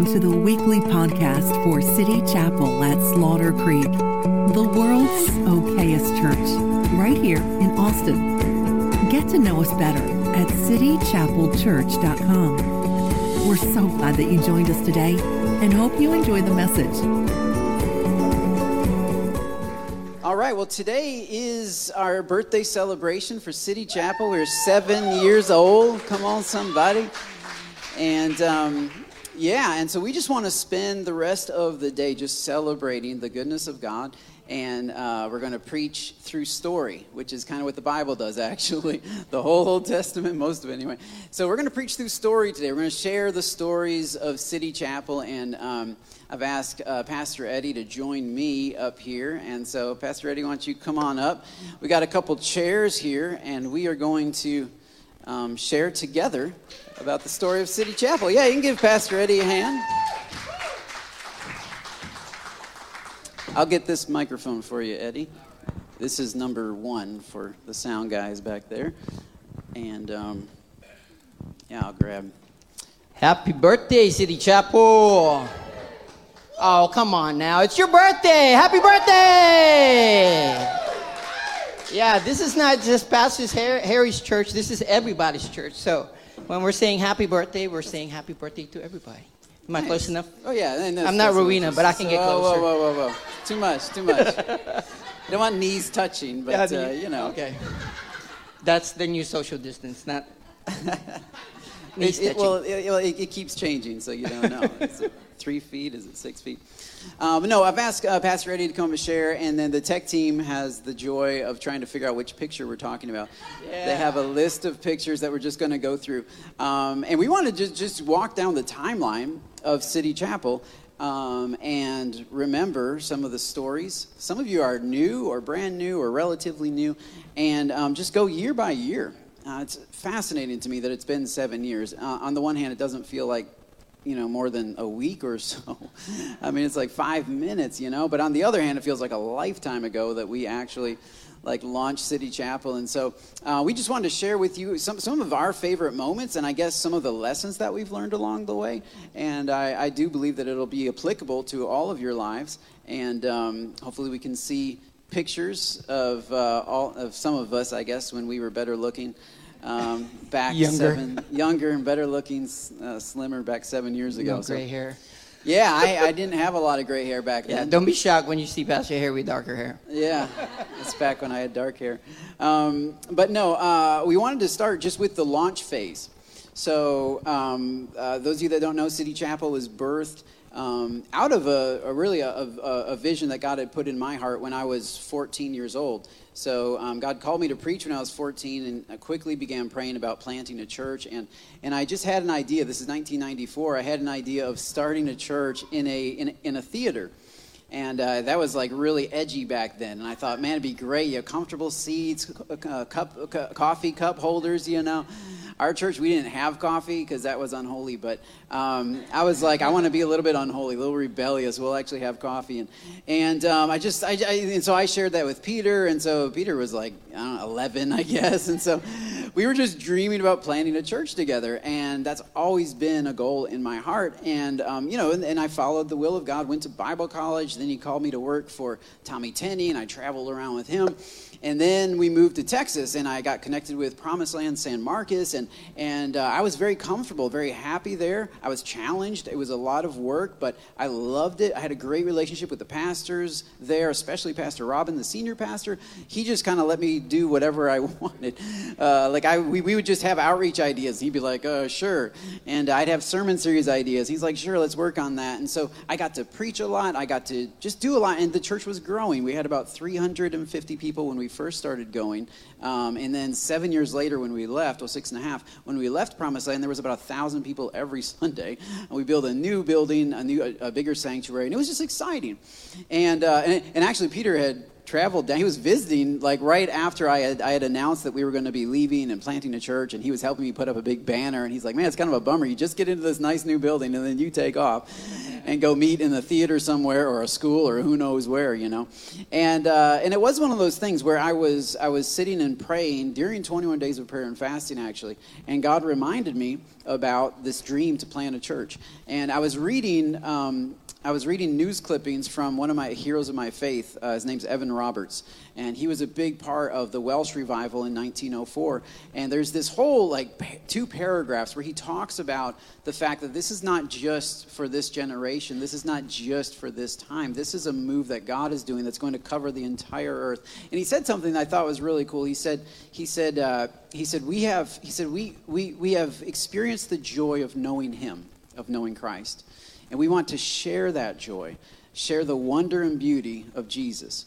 Welcome to the weekly podcast for City Chapel at Slaughter Creek, the world's okayest church, right here in Austin. Get to know us better at citychapelchurch.com. We're so glad that you joined us today and hope you enjoy the message. All right, well, today is our birthday celebration for City Chapel. We're seven years old. Come on, somebody. And um, yeah, and so we just want to spend the rest of the day just celebrating the goodness of God. And uh, we're going to preach through story, which is kind of what the Bible does, actually. The whole Old Testament, most of it anyway. So we're going to preach through story today. We're going to share the stories of City Chapel. And um, I've asked uh, Pastor Eddie to join me up here. And so, Pastor Eddie, why don't you come on up? We got a couple chairs here, and we are going to um, share together about the story of City Chapel. Yeah, you can give Pastor Eddie a hand. I'll get this microphone for you, Eddie. This is number one for the sound guys back there. And um, yeah, I'll grab. Happy birthday, City Chapel. Oh, come on now. It's your birthday. Happy birthday. Yeah, this is not just Pastor Harry's church. This is everybody's church. So when we're saying happy birthday, we're saying happy birthday to everybody. Am I nice. close enough? Oh, yeah. I'm not Rowena, but I can get closer. Whoa, whoa, whoa, whoa. Too much, too much. I don't want knees touching, but, uh, you know. Okay. That's the new social distance, not knees it, it, well, it, it, keeps changing, so you don't know. Is it three feet? Is it six feet? Um, no, I've asked uh, Pastor Eddie to come and share, and then the tech team has the joy of trying to figure out which picture we're talking about. Yeah. They have a list of pictures that we're just going to go through. Um, and we want to just, just walk down the timeline of City Chapel um, and remember some of the stories. Some of you are new or brand new or relatively new, and um, just go year by year. Uh, it's fascinating to me that it's been seven years. Uh, on the one hand, it doesn't feel like you know, more than a week or so. I mean, it's like five minutes, you know. But on the other hand, it feels like a lifetime ago that we actually like launched City Chapel. And so uh, we just wanted to share with you some, some of our favorite moments and I guess some of the lessons that we've learned along the way. And I, I do believe that it'll be applicable to all of your lives. And um, hopefully we can see pictures of uh, all of some of us, I guess, when we were better looking um, back younger. seven, younger and better looking, uh, slimmer back seven years ago. No gray so, hair. Yeah, I, I, didn't have a lot of gray hair back then. Don't be shocked when you see Pastor hair with darker hair. Yeah, it's back when I had dark hair. Um, but no, uh, we wanted to start just with the launch phase. So, um, uh, those of you that don't know, City Chapel was birthed um, out of a, a really a, a, a, vision that God had put in my heart when I was 14 years old. So um, God called me to preach when I was 14, and I quickly began praying about planting a church. And, and I just had an idea. This is 1994. I had an idea of starting a church in a in, in a theater. And uh, that was like really edgy back then. And I thought, man, it'd be great. You have comfortable seats, uh, cup, coffee cup holders, you know. Our church we didn't have coffee because that was unholy. But um, i was like i want to be a little bit unholy a little rebellious. We'll actually have coffee. And and um, i just I, I, and so i shared that with peter. And so peter was like I know, 11 i guess. And so we were just dreaming about planting a church together. And that's always been a goal in my heart. And um, you know and, and, i followed the will of god went to bible college then he called me to work for tommy tenney and i traveled around with him and then we moved to Texas, and I got connected with Promised Land San Marcos, and, and uh, I was very comfortable, very happy there. I was challenged. It was a lot of work, but I loved it. I had a great relationship with the pastors there, especially Pastor Robin, the senior pastor. He just kind of let me do whatever I wanted. Uh, like, I, we, we would just have outreach ideas. He'd be like, uh, sure. And I'd have sermon series ideas. He's like, sure, let's work on that. And so I got to preach a lot. I got to just do a lot, and the church was growing. We had about 350 people when we first started going. Um, and then seven years later, when we left, well, six and a half, when we left Promised Land, there was about a thousand people every Sunday. And we built a new building, a new, a, a bigger sanctuary, and it was just exciting. And, uh, and, and actually, Peter had traveled down. He was visiting like right after I had, I had announced that we were going to be leaving and planting a church, and he was helping me put up a big banner. And he's like, "Man, it's kind of a bummer. You just get into this nice new building, and then you take off." and go meet in the theater somewhere or a school or who knows where, you know. And uh, and it was one of those things where I was I was sitting and praying during 21 days of prayer and fasting actually, and God reminded me about this dream to plant a church. And I was reading um, I was reading news clippings from one of my heroes of my faith. Uh, his name's Evan Roberts, and he was a big part of the Welsh revival in 1904. And there's this whole like two paragraphs where he talks about the fact that this is not just for this generation. This is not just for this time. This is a move that God is doing that's going to cover the entire earth. And he said something that I thought was really cool. He said, he said, uh, he said, we have, he said, we, we, we have experienced the joy of knowing Him, of knowing Christ. And we want to share that joy, share the wonder and beauty of Jesus.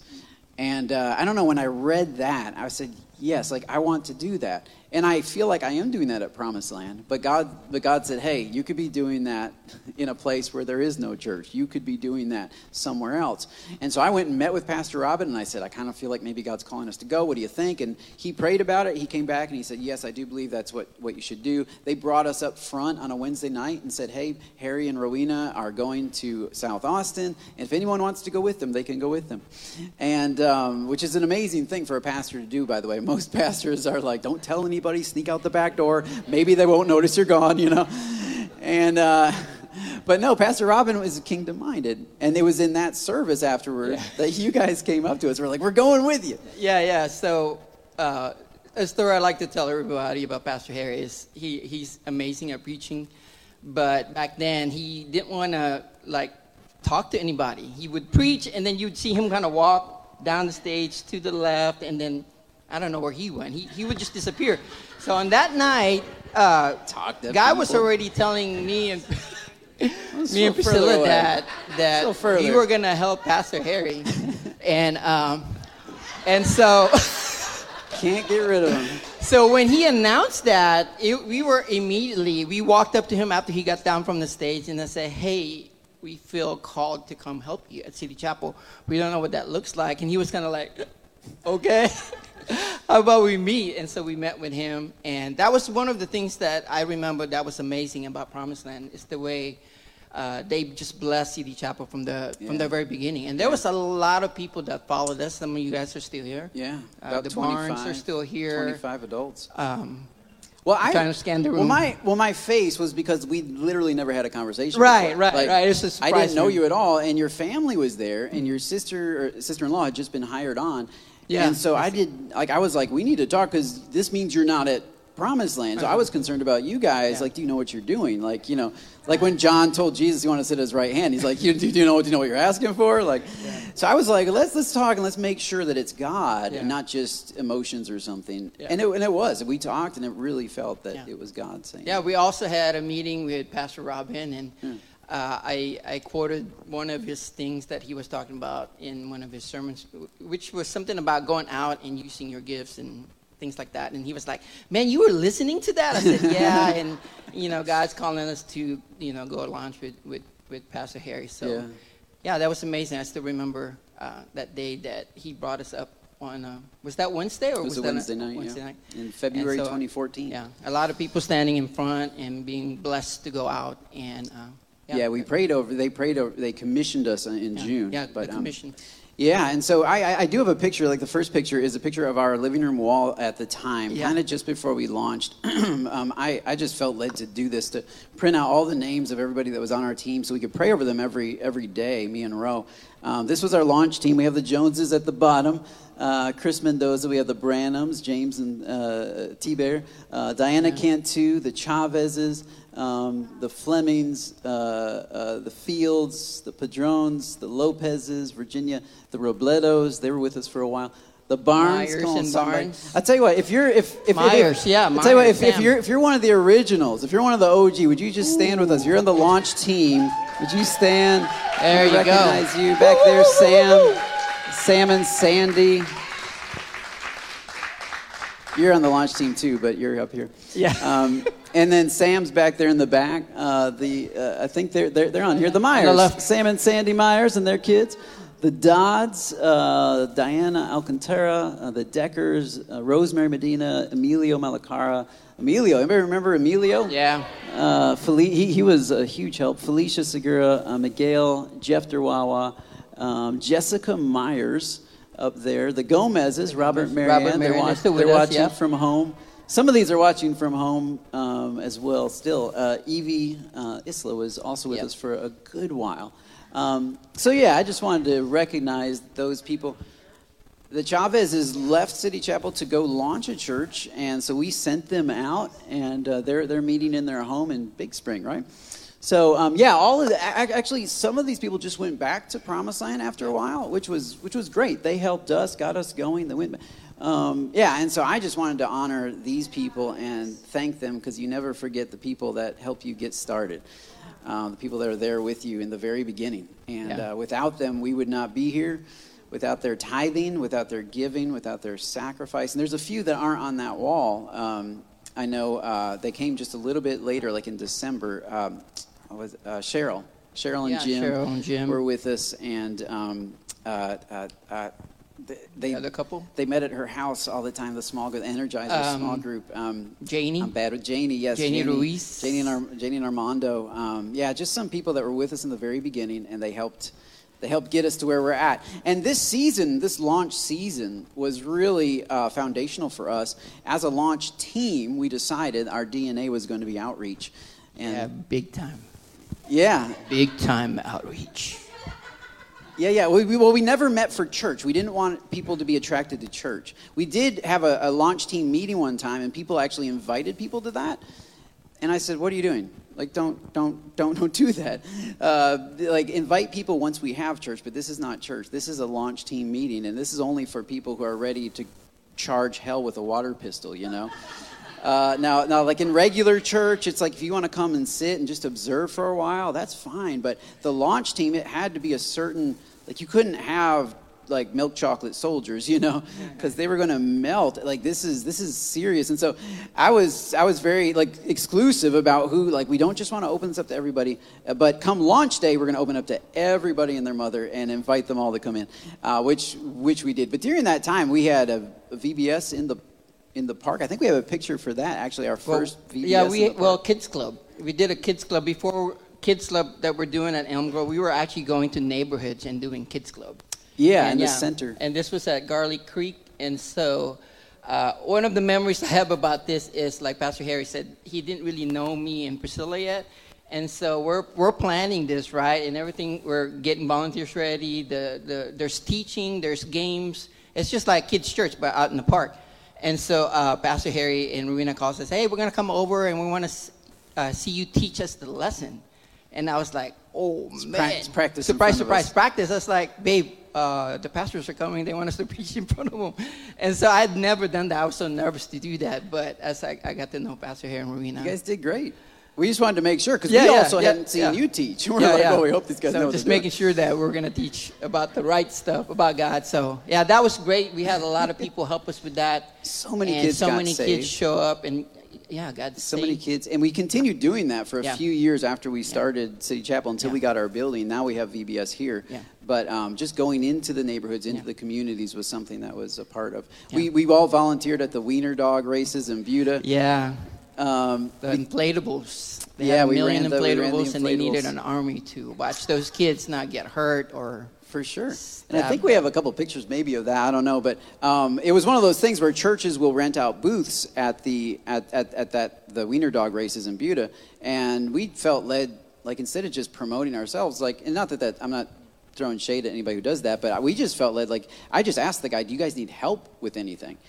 And uh, I don't know, when I read that, I said, yes, like I want to do that. And I feel like I am doing that at Promised Land. But God, but God said, hey, you could be doing that in a place where there is no church. You could be doing that somewhere else. And so I went and met with Pastor Robin, and I said, I kind of feel like maybe God's calling us to go. What do you think? And he prayed about it. He came back and he said, yes, I do believe that's what, what you should do. They brought us up front on a Wednesday night and said, hey, Harry and Rowena are going to South Austin. And if anyone wants to go with them, they can go with them. And um, which is an amazing thing for a pastor to do, by the way. Most pastors are like, don't tell anybody anybody, sneak out the back door. Maybe they won't notice you're gone, you know. And uh, but no, Pastor Robin was kingdom minded, and it was in that service afterward yeah. that you guys came up to us. We're like, we're going with you. Yeah, yeah. So. Uh, a story I like to tell everybody about Pastor Harry is he, he's amazing at preaching, but back then he didn't want to like talk to anybody. He would preach, and then you'd see him kind of walk down the stage to the left, and then I don't know where he went. He, he would just disappear. So on that night, uh, Talk guy people. was already telling me and me and Priscilla that that so we were gonna help Pastor Harry, and um, and so can't get rid of him. So when he announced that, it, we were immediately we walked up to him after he got down from the stage and I said, "Hey, we feel called to come help you at City Chapel. We don't know what that looks like." And he was kind of like, "Okay." how about we meet? And so we met with him. And that was one of the things that I remember that was amazing about Promised Land is the way uh, they just blessed City Chapel from the yeah. from the very beginning. And there was a lot of people that followed us. Some of you guys are still here. Yeah, uh, the Barnes are still here. Twenty-five adults. Um, well, I trying to scan the room. Well, my well, my face was because we literally never had a conversation. Right, before. right, like, right. It's just I didn't know you at all, and your family was there, and your sister or sister-in-law had just been hired on, yeah. And so I did, like, I was like, we need to talk because this means you're not at promised land. So I was concerned about you guys. Yeah. Like, do you know what you're doing? Like, you know, like when John told Jesus he wanted to sit at his right hand, he's like, you, do you know, do you know what you're asking for? Like, yeah. so I was like, let's, let's talk and let's make sure that it's God yeah. and not just emotions or something. And, it, and it was. We talked and it really felt that it was God saying. Yeah, we also had a meeting with Pastor Robin and hmm uh, I, I, quoted one of his things that he was talking about in one of his sermons, which was something about going out and using your gifts and things like that. And he was like, "Man, you were listening to that?" I said, "Yeah." and you know, God's calling us to you know go to lunch with with, with Pastor Harry. So yeah. yeah. that was amazing. I still remember uh, that day that he brought us up on uh, was that Wednesday or it was, was a Wednesday night? Wednesday yeah. night in February so, 2014. Yeah, a lot of people standing in front and being blessed to go out and. Uh, yeah. yeah, we prayed over. They prayed over. They commissioned us in yeah. June. Yeah, but, the commission. Um, yeah, and so I, I do have a picture. Like the first picture is a picture of our living room wall at the time, yeah. kind of just before we launched. um, I, I just felt led to do this to print out all the names of everybody that was on our team, so we could pray over them every every day. Me and Ro. Um, this was our launch team. We have the Joneses at the bottom. Uh, Chris Mendoza, we have the Branhams, James and uh, T-Bear, uh, Diana yeah. Cantu, the Chavezes, um, the Flemings, uh, uh, the Fields, the Padrones, the Lopezes, Virginia, the Robledos. They were with us for a while. The Barnes, Myers come on, and Barnes. I tell you what, if you're if if Myers, if, yeah, I tell you what, if, if, you're if you're one of the originals, if you're one of the OG, would you just stand with us? You're on the launch team. Would you stand? There you recognize go. you back there, Sam, Sam and Sandy. You're on the launch team too, but you're up here. Yeah. Um, and then Sam's back there in the back. Uh, the uh, I think they're, they're they're on here. The Myers, on the left. Sam and Sandy Myers and their kids. The Dodds, uh, Diana Alcantara, uh, the Deckers, uh, Rosemary Medina, Emilio Malacara, Emilio. Anybody remember Emilio? Yeah. Uh, Fel- he, he was a huge help. Felicia Segura, uh, Miguel, Jeff Derwawa, um, Jessica Myers up there, the Gomez's, Robert Marianne. Robert they're, Marianne wa- is still they're watching yeah. from home. Some of these are watching from home um, as well. Still, uh, Evie uh, Isla was also with Yep. us for a good while. Um, so yeah, I just wanted to recognize those people. The Chavezes left City Chapel to go launch a church, and so we sent them out, and uh, they're they're meeting in their home in Big Spring, right? So um, yeah, all of the, actually some of these people just went back to Promised Land after a while, which was which was great. They helped us, got us going. They went. Back. Um, yeah, and so I just wanted to honor these people and thank them because you never forget the people that help you get started, uh, the people that are there with you in the very beginning. And Yeah. uh, without them, we would not be here without their tithing, without their giving, without their sacrifice. And there's a few that aren't on that wall. Um, I know uh, they came just a little bit later, like in December. Was uh, Cheryl, Cheryl and Yeah, Jim, Cheryl and Jim. were with us, and um, uh, uh, uh, they, The couple? They met at her house all the time. The small group, the Energizer Um, small group. Um, Janie? I'm bad with Janie. Yes, Janie Ruiz. Janie and, Ar- Janie and Armando. Um, yeah, just some people that were with us in the very beginning, and they helped. They helped get us to where we're at. And this season, this launch season, was really uh, foundational for us. As a launch team, we decided our DNA was going to be outreach. Yeah, And big time. Yeah, Big time outreach. Yeah, yeah. We, we, well, we never met for church. We didn't want people to be attracted to church. We did have a, a launch team meeting one time, and people actually invited people to that. And I said, "What are you doing? Like, don't, don't, don't, don't do that. Uh, like, invite people once we have church. But this is not church. This is a launch team meeting, and this is only for people who are ready to charge hell with a water pistol. You know." Uh, now, now, like in regular church, it's like if you want to come and sit and just observe for a while, that's fine. But the launch team, it had to be a certain, like you couldn't have like milk chocolate soldiers, you know, because they were going to melt. Like this is this is serious. And so, I was I was very like exclusive about who. Like we don't just want to open this up to everybody, uh, but come launch day, we're going to open up to everybody and their mother and invite them all to come in, uh, which which we did. But during that time, we had a, a VBS in the in the park. I think we have a picture for that. Actually, our Well, first VBS. yeah, we well kids club. We did a kids club before kids club that we're doing at Elm Grove. We were actually going to neighborhoods and doing kids club. yeah, And in the center. And this was at Garlic Creek. And so, uh, one of the memories I have about this is, like Pastor Harry said, he didn't really know me and Priscilla yet. And so we're, we're planning this, right? And everything, we're getting volunteers ready. The, the, there's teaching, there's games. It's just like kids' church, but out in the park. And so uh, Pastor Harry and Rowena calls us, hey, we're going to come over and we want to uh, see you teach us the lesson. And I was like, oh, man. prac- practice Surprise, surprise, practice. I was like, babe, uh, the pastors are coming. They want us to preach in front of them. And so I'd never done that. I was so nervous to do that. But as I, I got to know Pastor Harry and Rowena. You guys did great. We just wanted to make sure because Yeah, we yeah, also yeah, hadn't seen you teach. We're Yeah, like, yeah. oh, we hope these guys so know. just making sure that we're going to teach about the right stuff about God. So yeah, that was great. We had a lot of people help us with that. So many and kids so many saved. kids show up, and yeah, God so saved. many kids, and we continued doing that for a few years after we started City Chapel until we got our building. Now we have VBS here, Yeah. but um, just going into the neighborhoods, into Yeah. the communities was something that was a part of. Yeah. We we all volunteered at the Wiener Dog races in Buda. Yeah, Um, the inflatables. They Yeah, had a we million ran the- we ran the inflatables, and they needed an army to watch those kids not get hurt or. For sure. And I think we have a couple pictures maybe of that. I don't know. But um, it was one of those things where churches will rent out booths at the at, at, at that the Wiener Dog races in Buda. And we felt led, like instead of just promoting ourselves, like and not that, that I'm not throwing shade at anybody who does that, but we just felt led like I just asked the guy, Do you guys need help with anything?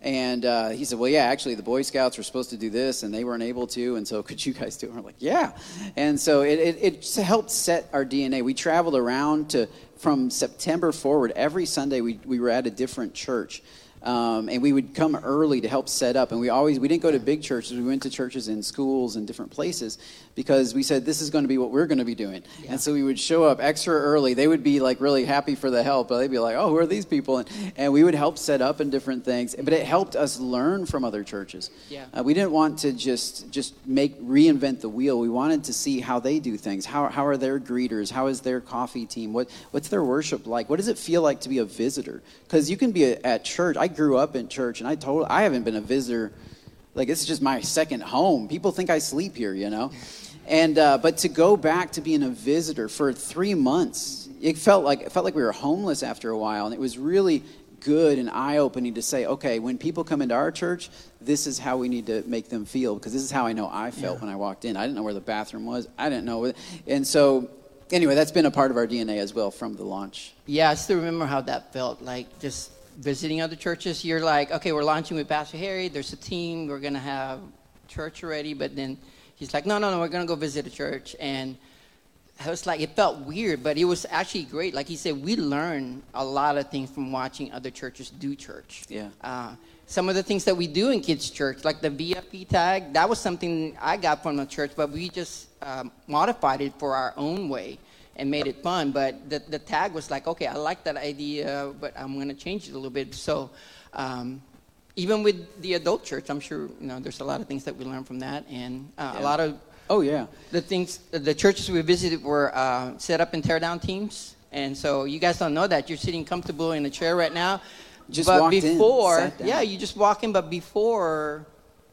And uh, he said, Well, yeah, actually, the Boy Scouts were supposed to do this, and they weren't able to, and so could you guys do it? And we're like, Yeah. And so it, it, it helped set our DNA. We traveled around to, from September forward, every Sunday we, we were at a different church. Um, and we would come early to help set up. And we always we didn't go to big churches. We went to churches in schools and different places because we said this is going to be what we're going to be doing. Yeah. And so we would show up extra early. They would be like really happy for the help, but they'd be like, "Oh, who are these people?" And, and we would help set up and different things. But it helped us learn from other churches. Yeah. Uh, we didn't want to just just make reinvent the wheel. We wanted to see how they do things. How how are their greeters? How is their coffee team? What what's their worship like? What does it feel like to be a visitor? Because you can be a, at church. I grew up in church, and I told I haven't been a visitor like this is just my second home. People think I sleep here, you know. And uh, but to go back to being a visitor for three months, it felt like it felt like we were homeless after a while, and it was really good and eye opening to say, okay, when people come into our church, this is how we need to make them feel because this is how I know I felt yeah. when I walked in. I didn't know where the bathroom was. I didn't know, and so anyway, that's been a part of our DNA as well from the launch. Yeah, I still remember how that felt. Like just visiting other churches, you're like, okay, we're launching with Pastor Harry. There's a team. We're gonna have church already, but then he's like, no, no, no, we're gonna go visit a church and it was like it felt weird, but it was actually great. Like he said, we learn a lot of things from watching other churches do church. Yeah. Uh, some of the things that we do in kids' church, like the VFP tag, that was something I got from the church, but we just um, modified it for our own way and made it fun. But the, the tag was like, okay, I like that idea, but I'm going to change it a little bit. So um, even with the adult church, I'm sure you know there's a lot of things that we learned from that, and uh, yeah. a lot of Oh yeah. The things, the churches we visited were uh, set up in tear down teams, and so you guys don't know that you're sitting comfortable in a chair right now. Just but walked before, in, yeah, you just walk in. But before,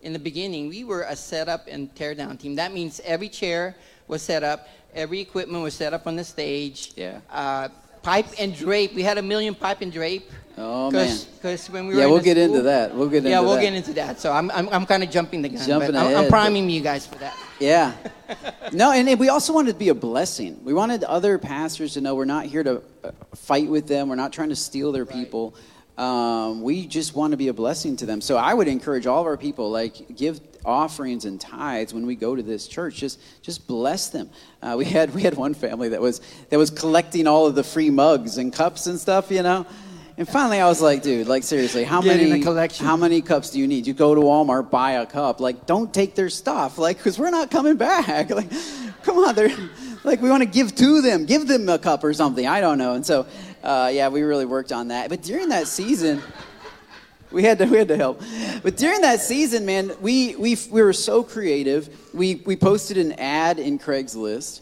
in the beginning, we were a set up and tear down team. That means every chair was set up, every equipment was set up on the stage. Yeah. Uh, pipe and drape. We had a million pipe and drape. Oh man! Because when we were yeah, we'll get school, into that. We'll get into yeah, we'll that. get into that. So I'm I'm, I'm kind of jumping the gun. Jumping but ahead, I'm, I'm priming you guys for that. Yeah. no, and we also wanted to be a blessing. We wanted other pastors to know we're not here to uh, fight with them. We're not trying to steal their people. Um, we just want to be a blessing to them. So I would encourage all of our people, like, give offerings and tithes when we go to this church. Just, just bless them. Uh, we had we had one family that was that was collecting all of the free mugs and cups and stuff, you know. And finally, I was like, dude, like seriously, how Get many how many cups do you need? You go to Walmart, buy a cup. Like, don't take their stuff, like, because we're not coming back. Like, come on, they're like, we want to give to them, give them a cup or something. I don't know. And so, uh, yeah, we really worked on that. But during that season, we had to we had to help. But during that season, man, we we we were so creative. We we posted an ad in Craigslist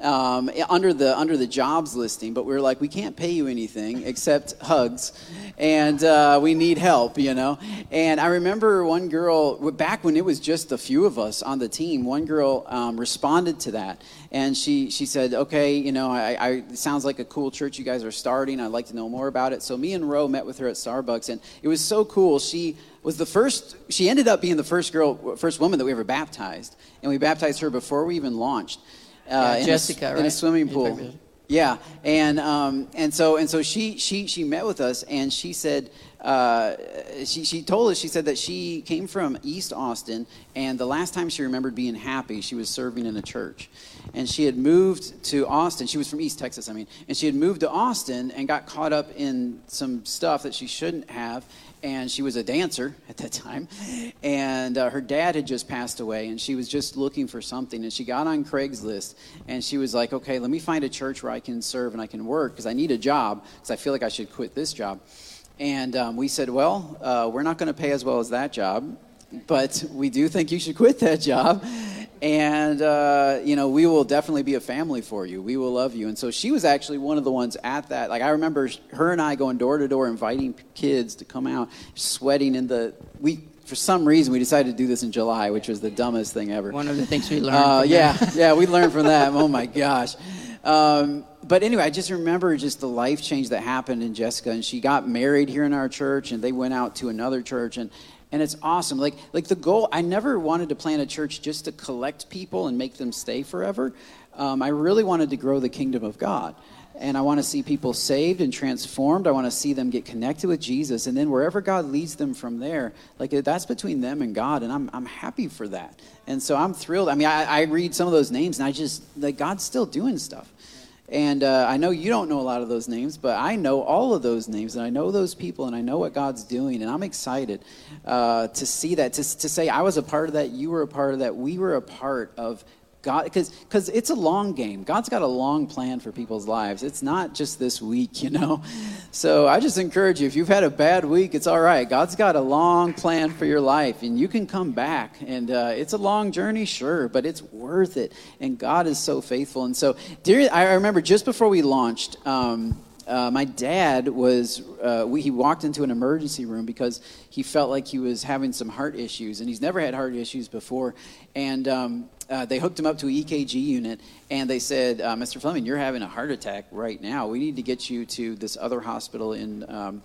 um, under the under the jobs listing, but we were like, we can't pay you anything except hugs, and uh, we need help, you know. And I remember one girl back when it was just a few of us on the team. One girl um, responded to that, and she she said, okay, you know, I, I, it sounds like a cool church you guys are starting. I'd like to know more about it. So me and Ro met with her at Starbucks, and it was so cool. She was the first. She ended up being the first girl, first woman that we ever baptized, and we baptized her before we even launched uh, yeah, Jessica, a, right? in a swimming pool. Yeah, and um, and so and so she she she met with us, and she said uh, she she told us she said that she came from East Austin, and the last time she remembered being happy, she was serving in a church, and she had moved to Austin. She was from East Texas, I mean, and she had moved to Austin and got caught up in some stuff that she shouldn't have, and she was a dancer at that time. And uh, her dad had just passed away and she was just looking for something. And she got on craigslist and she was like okay let me find a church where i can serve and i can work because i need a job because i feel like i should quit this job and um, we said well uh, we're not going to pay as well as that job but we do think you should quit that job. And uh, you know we will definitely be a family for you. We will love you. And so she was actually one of the ones at that. Like i remember her and i going door to door inviting kids to come out sweating in the we for some reason we decided to do this in july which was the dumbest thing ever. One of the things we learned uh, yeah yeah we learned from that. Oh my gosh. Um, but anyway i just remember just the life change that happened in jessica. And she got married here in our church and they went out to another church. And and it's awesome. Like like the goal i never wanted to plant a church just to collect people and make them stay forever. Um, i really wanted to grow the kingdom of god. And i want to see people saved and transformed. I want to see them get connected with jesus. And then wherever god leads them from there like that's between them and god and i'm, I'm happy for that. And so i'm thrilled. I mean I, I read some of those names and i just like god's still doing stuff and uh, I know you don't know a lot of those names, but I know all of those names, and I know those people, and I know what God's doing, and I'm excited uh, to see that, to, to say I was a part of that, you were a part of that, we were a part of God, because it's a long game. God's got a long plan for people's lives. It's not just this week, you know. So I just encourage you. If you've had a bad week, it's all right. God's got a long plan for your life, and you can come back. And uh, it's a long journey, sure, but it's worth it. And God is so faithful. And so, dear, I remember just before we launched. Um, uh, my dad was, uh, we, he walked into an emergency room because he felt like he was having some heart issues, and he's never had heart issues before. And um, uh, they hooked him up to an EKG unit, and they said, uh, Mr. Fleming, you're having a heart attack right now. We need to get you to this other hospital in. Um,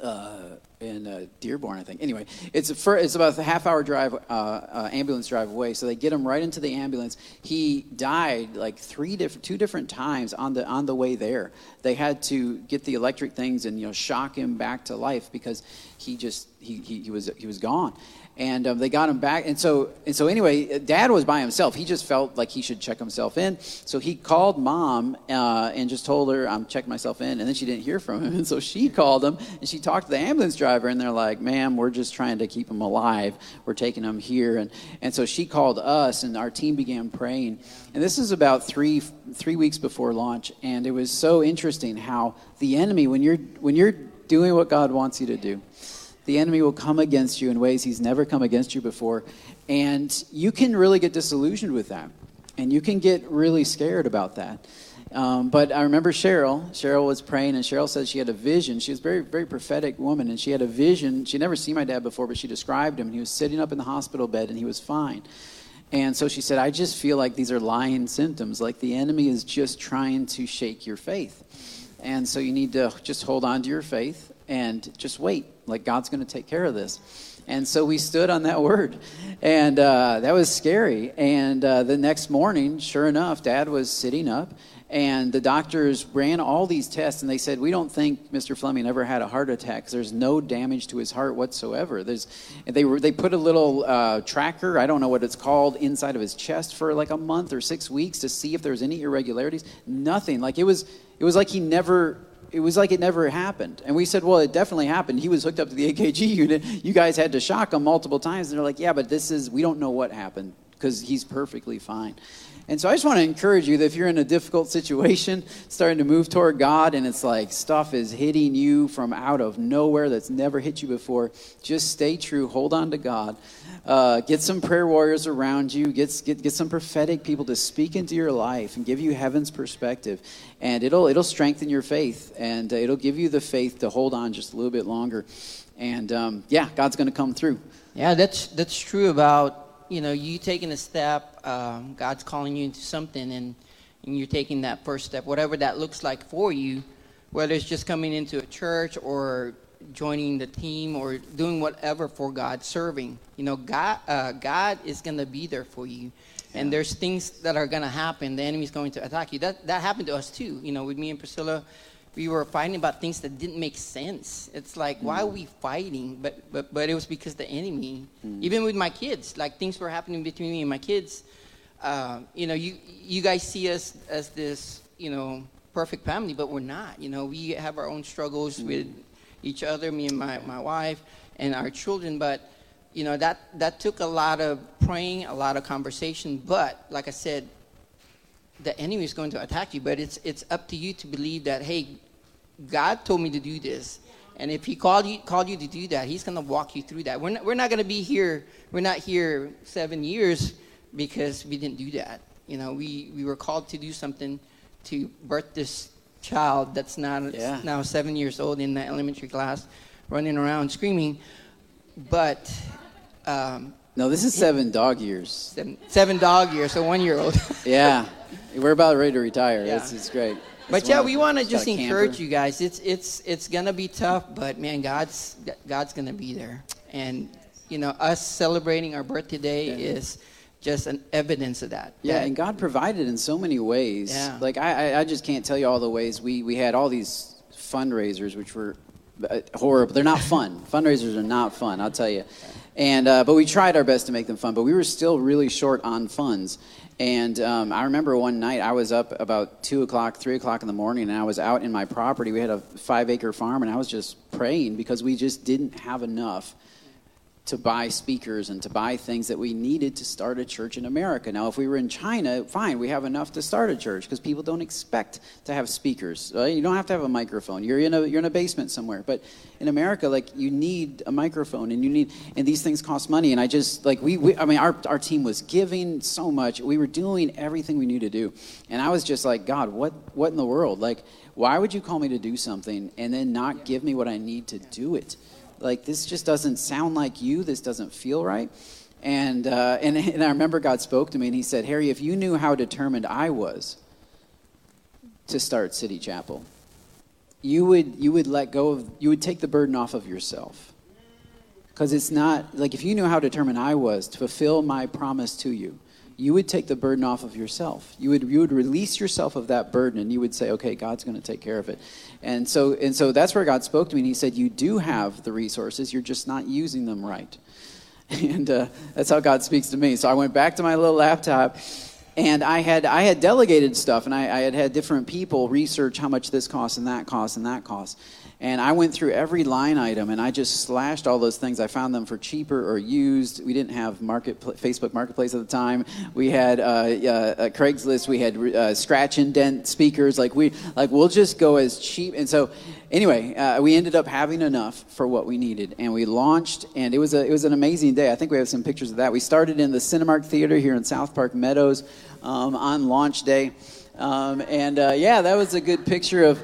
uh, in uh, Dearborn, I think. Anyway, it's a fir- it's about a half hour drive, uh, uh, ambulance drive away. So they get him right into the ambulance. He died like three different, two different times on the on the way there. They had to get the electric things and you know shock him back to life because he just he, he, he was he was gone and um, they got him back. And so, and so anyway, Dad was by himself. He just felt like he should check himself in. So he called Mom uh, and just told her, "I'm checking myself in." And then she didn't hear from him, and so she called him and she talked to the ambulance driver, and they're like, "Ma'am, we're just trying to keep him alive. We're taking him here." And and so she called us, and our team began praying. And this is about three three weeks before launch, and it was so interesting how the enemy, when you're when you're doing what God wants you to do the enemy will come against you in ways he's never come against you before. And you can really get disillusioned with that. And you can get really scared about that. Um, but I remember Cheryl. Cheryl was praying, and Cheryl said she had a vision. She was a very, very prophetic woman, and she had a vision. She'd never seen my dad before, but she described him. And he was sitting up in the hospital bed, and he was fine. And so she said, I just feel like these are lying symptoms, like the enemy is just trying to shake your faith. And so you need to just hold on to your faith and just wait like God's going to take care of this. And so we stood on that word, and uh, that was scary. And uh, the next morning, sure enough, Dad was sitting up, and the doctors ran all these tests, and they said, "We don't think Mr. Fleming ever had a heart attack. Cause there's no damage to his heart whatsoever." There's, they were, they put a little uh, tracker, I don't know what it's called, inside of his chest for like a month or six weeks to see if there was any irregularities. Nothing. Like it was, it was like he never it was like it never happened. And we said, well, it definitely happened. He was hooked up to the EKG unit. You guys had to shock him multiple times. And they're like, yeah, but this is, we don't know what happened because he's perfectly fine. And so I just want to encourage you that if you're in a difficult situation, starting to move toward God, and it's like stuff is hitting you from out of nowhere that's never hit you before, just stay true, hold on to God. Uh, get some prayer warriors around you, get, get, get some prophetic people to speak into your life and give you heaven's perspective. And it'll, it'll strengthen your faith, and uh, it'll give you the faith to hold on just a little bit longer. And um, yeah, God's going to come through. Yeah, that's, that's true about you know, you taking a step, um, God's calling you into something, and, and you're taking that first step, whatever that looks like for you, whether it's just coming into a church or joining the team or doing whatever for God, serving. You know, God, uh, God is going to be there for you. Yeah. And there's things that are going to happen. The enemy's going to attack you. That, that happened to us too. You know, with me and Priscilla, we were fighting about things that didn't make sense. It's like, mm. why are we fighting? But, but, but it was because the enemy, mm. even with my kids, like things were happening between me and my kids. Uh, you know, you, you guys see us as this, you know, perfect family, but we're not. You know, we have our own struggles mm. with each other, me and my, my wife and our children. But, you know, that, that took a lot of praying, a lot of conversation. But, like I said, the enemy is going to attack you, but it's it's up to you to believe that hey, God told me to do this. And if he called you, called you to do that, he's going to walk you through that. We're not, we're not going to be here, we're not here seven years because we didn't do that. You know, we, we were called to do something to birth this child that's now, yeah. now seven years old in the elementary class, running around screaming. But. Um, no, this is seven dog years. Seven, seven dog years, so one year old. yeah. We're about ready to retire. Yeah. It's, it's great. But yeah, we want to just encourage you guys. It's it's it's gonna be tough, but man, God's God's gonna be there, and you know, us celebrating our birthday today yeah. is just an evidence of that. Yeah, and God provided in so many ways. Yeah. Like I, I just can't tell you all the ways we we had all these fundraisers, which were uh, horrible. They're not fun. Fundraisers are not fun. I'll tell you. And uh, but we tried our best to make them fun, but we were still really short on funds. And um, I remember one night I was up about two o'clock, three o'clock in the morning, and I was out in my property. We had a five acre farm, and I was just praying because we just didn't have enough to buy speakers and to buy things that we needed to start a church in America. Now, if we were in China, fine, we have enough to start a church because people don't expect to have speakers. Uh, you don't have to have a microphone. You're in a you're in a basement somewhere, but in America, like you need a microphone and you need and these things cost money. And I just like we, we I mean, our our team was giving so much. We were doing everything we knew to do, and I was just like, God, what what in the world? Like, why would you call me to do something and then not give me what I need to do it? Like this just doesn't sound like you. This doesn't feel right. And, uh, and, and i remember god spoke to me and he said harry if you knew how determined i was to start city chapel you would you would let go of you would take the burden off of yourself. Because it's not like if you knew how determined i was to fulfill my promise to you you would take the burden off of yourself. You would you would release yourself of that burden and you would say, "Okay, God's going to take care of it." And so and so that's where God spoke to me and he said, "You do have the resources, you're just not using them right." And uh, that's how God speaks to me. So I went back to my little laptop and I had I had delegated stuff and I, I had had different people research how much this costs and that costs and that costs. And I went through every line item and I just slashed all those things. I found them for cheaper or used. We didn't have market Facebook Marketplace at the time. We had uh, uh, Craigslist. We had uh, scratch and dent speakers. Like we like we'll just go as cheap. And so anyway, uh, we ended up having enough for what we needed, and we launched. And it was a it was an amazing day. I think we have some pictures of that. We started in the Cinemark Theater here in South Park Meadows um, on launch day. Um, and uh, yeah, that was a good picture of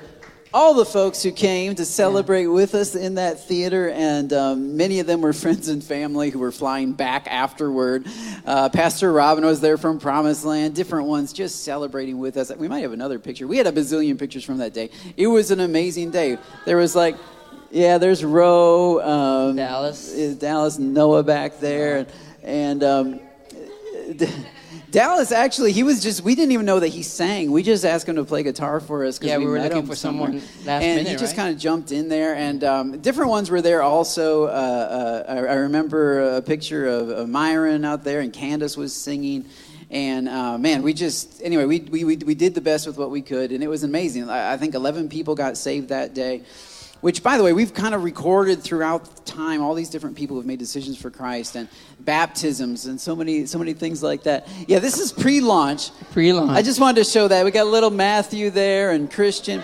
all the folks who came to celebrate yeah. with us in that theater, and um, many of them were friends and family who were flying back afterward. Uh, Pastor Robin was there from Promised Land, different ones just celebrating with us. We might have another picture. We had a bazillion pictures from that day. It was an amazing day. There was like, yeah, there's Ro, um, Dallas, Dallas, Noah back there, and. and um, Dallas actually, he was just, we didn't even know that he sang. We just asked him to play guitar for us. Yeah, we, we were looking for somewhere. someone last and minute, he just right? kind of jumped in there. And um, different ones were there also. Uh, uh, I, I, remember a picture of, of Myron out there, and Candace was singing. And uh, man, we just, anyway, we, we, we did the best with what we could, and it was amazing. I, I think 11 people got saved that day which by the way we've kind of recorded throughout time all these different people who've made decisions for christ and baptisms and so many so many things like that. Yeah this is pre-launch. Pre-launch. I just wanted to show that. We got little matthew there and christian.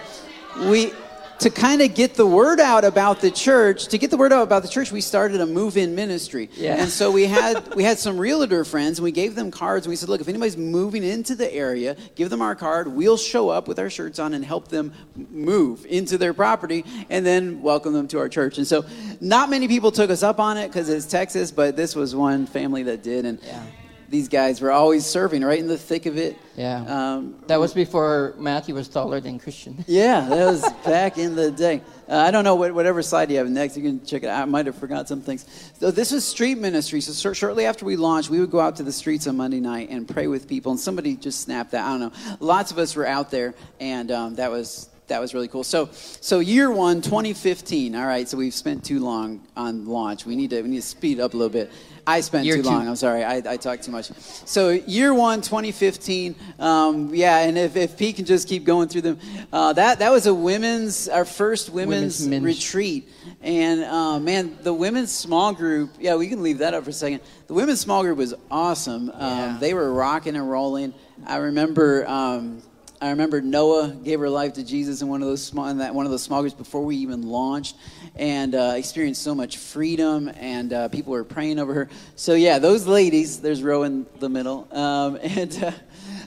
We to kind of get the word out about the church to get the word out about the church we started a move-in ministry. Yeah. and so we had we had some realtor friends and we gave them cards and we said look if anybody's moving into the area give them our card. We'll show up with our shirts on and help them move into their property and then welcome them to our church. And so not many people took us up on it because it's texas but this was one family that did and yeah these guys were always serving right in the thick of it. Yeah. Um, that was before Matthew was taller than Christian. yeah, that was back in the day. Uh, I don't know what, whatever slide you have next. You can check it out. I might have forgot some things. So this was street ministry. So shortly after we launched, we would go out to the streets on Monday night and pray with people. And somebody just snapped that. I don't know. Lots of us were out there, and um, that was that was really cool. So, so year one, 2015. All right, so we've spent too long on launch. We need to we need to speed up a little bit. I spent year too two. long. I'm sorry. I, I talked too much. So year one, 2015. Um, yeah, and if, if Pete can just keep going through them, uh, that that was a women's our first women's, women's retreat. And uh, man, the women's small group. Yeah, we can leave that up for a second. The women's small group was awesome. Um, yeah. They were rocking and rolling. I remember. Um, I remember Noah gave her life to Jesus in one of those small, in that one of those small groups before we even launched, and uh, experienced so much freedom, and uh, people were praying over her. So yeah, those ladies. There's Ro in the middle, um, and uh,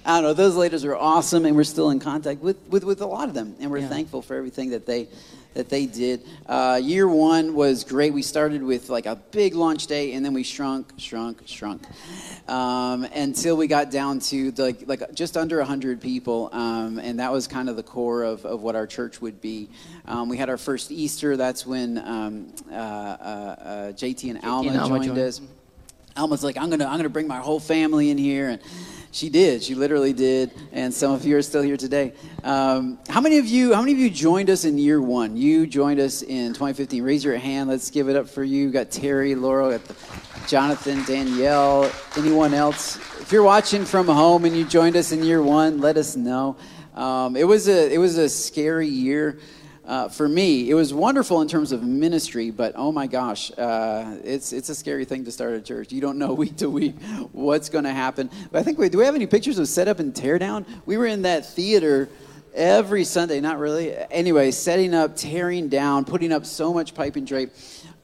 I don't know. Those ladies are awesome, and we're still in contact with with, with a lot of them, and we're yeah. thankful for everything that they that they did. Uh, year one was great. We started with like a big launch day, and then we shrunk, shrunk, shrunk, um, until we got down to the, like like just under hundred people, um, and that was kind of the core of, of what our church would be. Um, we had our first Easter. That's when um, uh, uh, uh JT and Alma, and Alma joined, joined us. Alma's like, I'm gonna I'm gonna bring my whole family in here and she did. She literally did. And some of you are still here today. Um, how many of you? How many of you joined us in year one? You joined us in 2015. Raise your hand. Let's give it up for you. We've got Terry, Laurel, got the, Jonathan, Danielle. Anyone else? If you're watching from home and you joined us in year one, let us know. Um, it was a it was a scary year. Uh, for me. It was wonderful in terms of ministry, but oh my gosh, uh, it's it's a scary thing to start a church. You don't know week to week what's going to happen. But I think we do we have any pictures of set up and tear down? We were in that theater every Sunday, not really. Anyway, setting up, tearing down, putting up so much pipe and drape.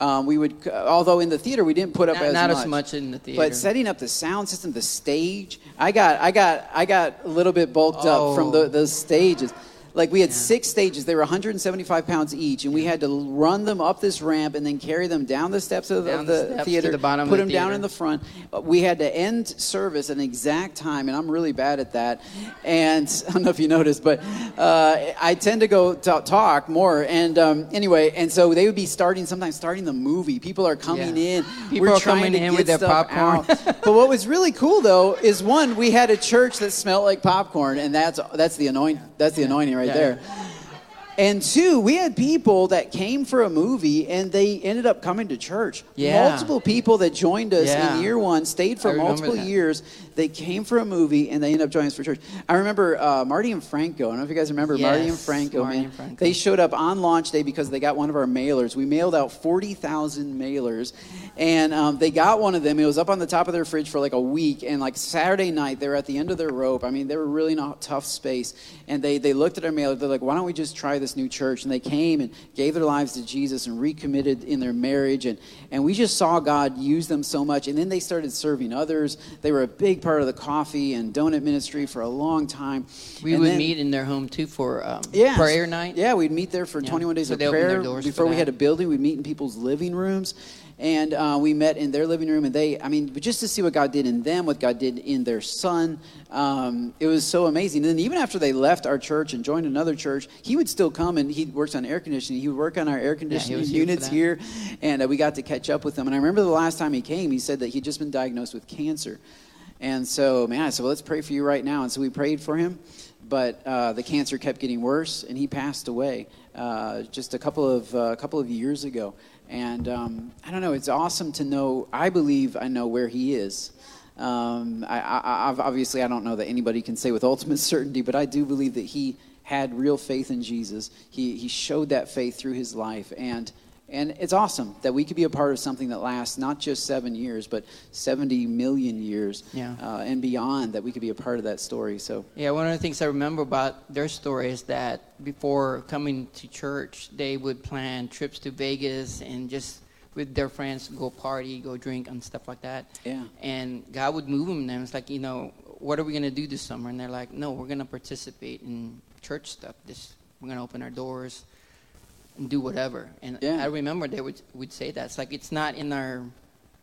Um, we would, although in the theater we didn't put up Not- as not much, as much in the theater. But setting up the sound system, the stage, I got, I got, I got a little bit bulked up from the Oh. those stages. Like we had six stages, they were 175 pounds each, and we had to run them up this ramp and then carry them down the steps of, the steps theater, the bottom put the them down in the front. Uh, We had to end service at an exact time, and I'm really bad at that. And I don't know if you noticed, but uh, I tend to go ta- talk more. And um, anyway, and so they would be starting sometimes starting the movie. People are coming Yeah. in. People We're are coming in with their popcorn. but what was really cool though is one, we had a church that smelled like popcorn, and that's that's the anoint that's the anointing right Yeah. there. And two, we had people that came for a movie and they ended up coming to church. Yeah. Multiple people that joined us Yeah. in year one stayed for multiple that. years. They came for a movie and they ended up joining us for church. I remember uh, Marty and Franco. I don't know if you guys remember Marty and Yes, Franco. Marty man. and Franco. They showed up on launch day because they got one of our mailers. We mailed out 40,000 mailers, and um, they got one of them. It was up on the top of their fridge for like a week. And like Saturday night, they were at the end of their rope. I mean, they were really in a tough space. And they, they looked at our mailer. They're like, why don't we just try this new church? And they came and gave their lives to Jesus and recommitted in their marriage. And, and we just saw God use them so much. And then they started serving others. They were a big part of the coffee and donut ministry for a long time. We And would then- meet in their home too for um, yeah. prayer night. Yeah, we'd meet there for Yeah. 21 days So of they opened their prayer. Before we had a building, we'd meet in people's living rooms. And uh, we met in their living room, and they, I mean, just to see what God did in them, what God did in their son, um, it was so amazing. And then even after they left our church and joined another church, he would still come and he works on air conditioning. He would work on our air conditioning here for units here, and uh, we got to catch up with him. And I remember the last time he came, he said that he'd just been diagnosed with cancer. And so, man, I said, well, let's pray for you right now. And so we prayed for him, but uh, the cancer kept getting worse, and he passed away uh, just a couple of uh, couple of years ago. And um, I don't know, it's awesome to know. I believe I know where he is. Um, I, I, obviously, I don't know that anybody can say with ultimate certainty, but I do believe that he had real faith in Jesus. He, he showed that faith through his life, and and it's awesome that we could be a part of something that lasts not just seven years, but 70 million years Yeah. uh, and beyond, that we could be a part of that story. So, Yeah, one of the things I remember about their story is that before coming to church, they would plan trips to Vegas and just with their friends go party, go drink, and stuff like that. Yeah. And God would move them. And it's like, you know, what are we gonna do this summer? And they're like, no, we're gonna participate in church stuff. This we're gonna open our doors and do whatever. And Yeah. I remember they would would say that. It's like it's not in our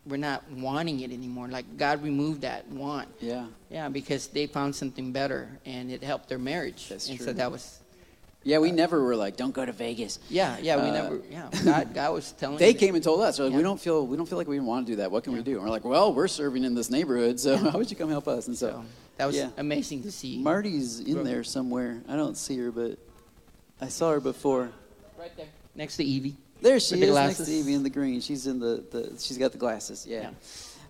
we're not wanting it anymore. Like God removed that want. yeah. Yeah, because they found something better and it helped their marriage. That's and true. so that was Yeah, we never were like, don't go to Vegas. yeah, yeah, we Uh, never yeah. God God was telling They came and told us, like, we don't feel we don't feel like we want to do that. What can we do? And we're like, well, we're serving in this neighborhood, so how would you come help us? And so, so that was yeah. amazing to see. Marty's in there somewhere. I don't see her, but I saw her before. Right there. Next to Evie. There she the is, next to Evie in the green. She's in the, the she's got the glasses. Yeah. Yeah.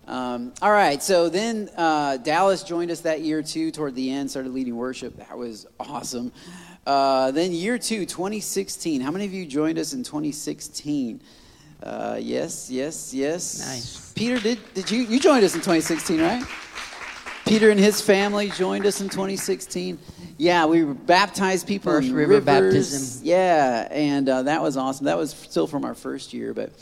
Um, all right. So then uh, Dallas joined us that year too. Toward the end, started leading worship. That was awesome. Uh, then year two, 2016. How many of you joined us in 2016? Uh, yes, yes, yes. Nice. Peter, did did you you joined us in 2016, right? Peter and his family joined us in 2016. Yeah, we baptized people First in river rivers. baptism. Yeah, and uh, that was awesome. That was still from our first year, but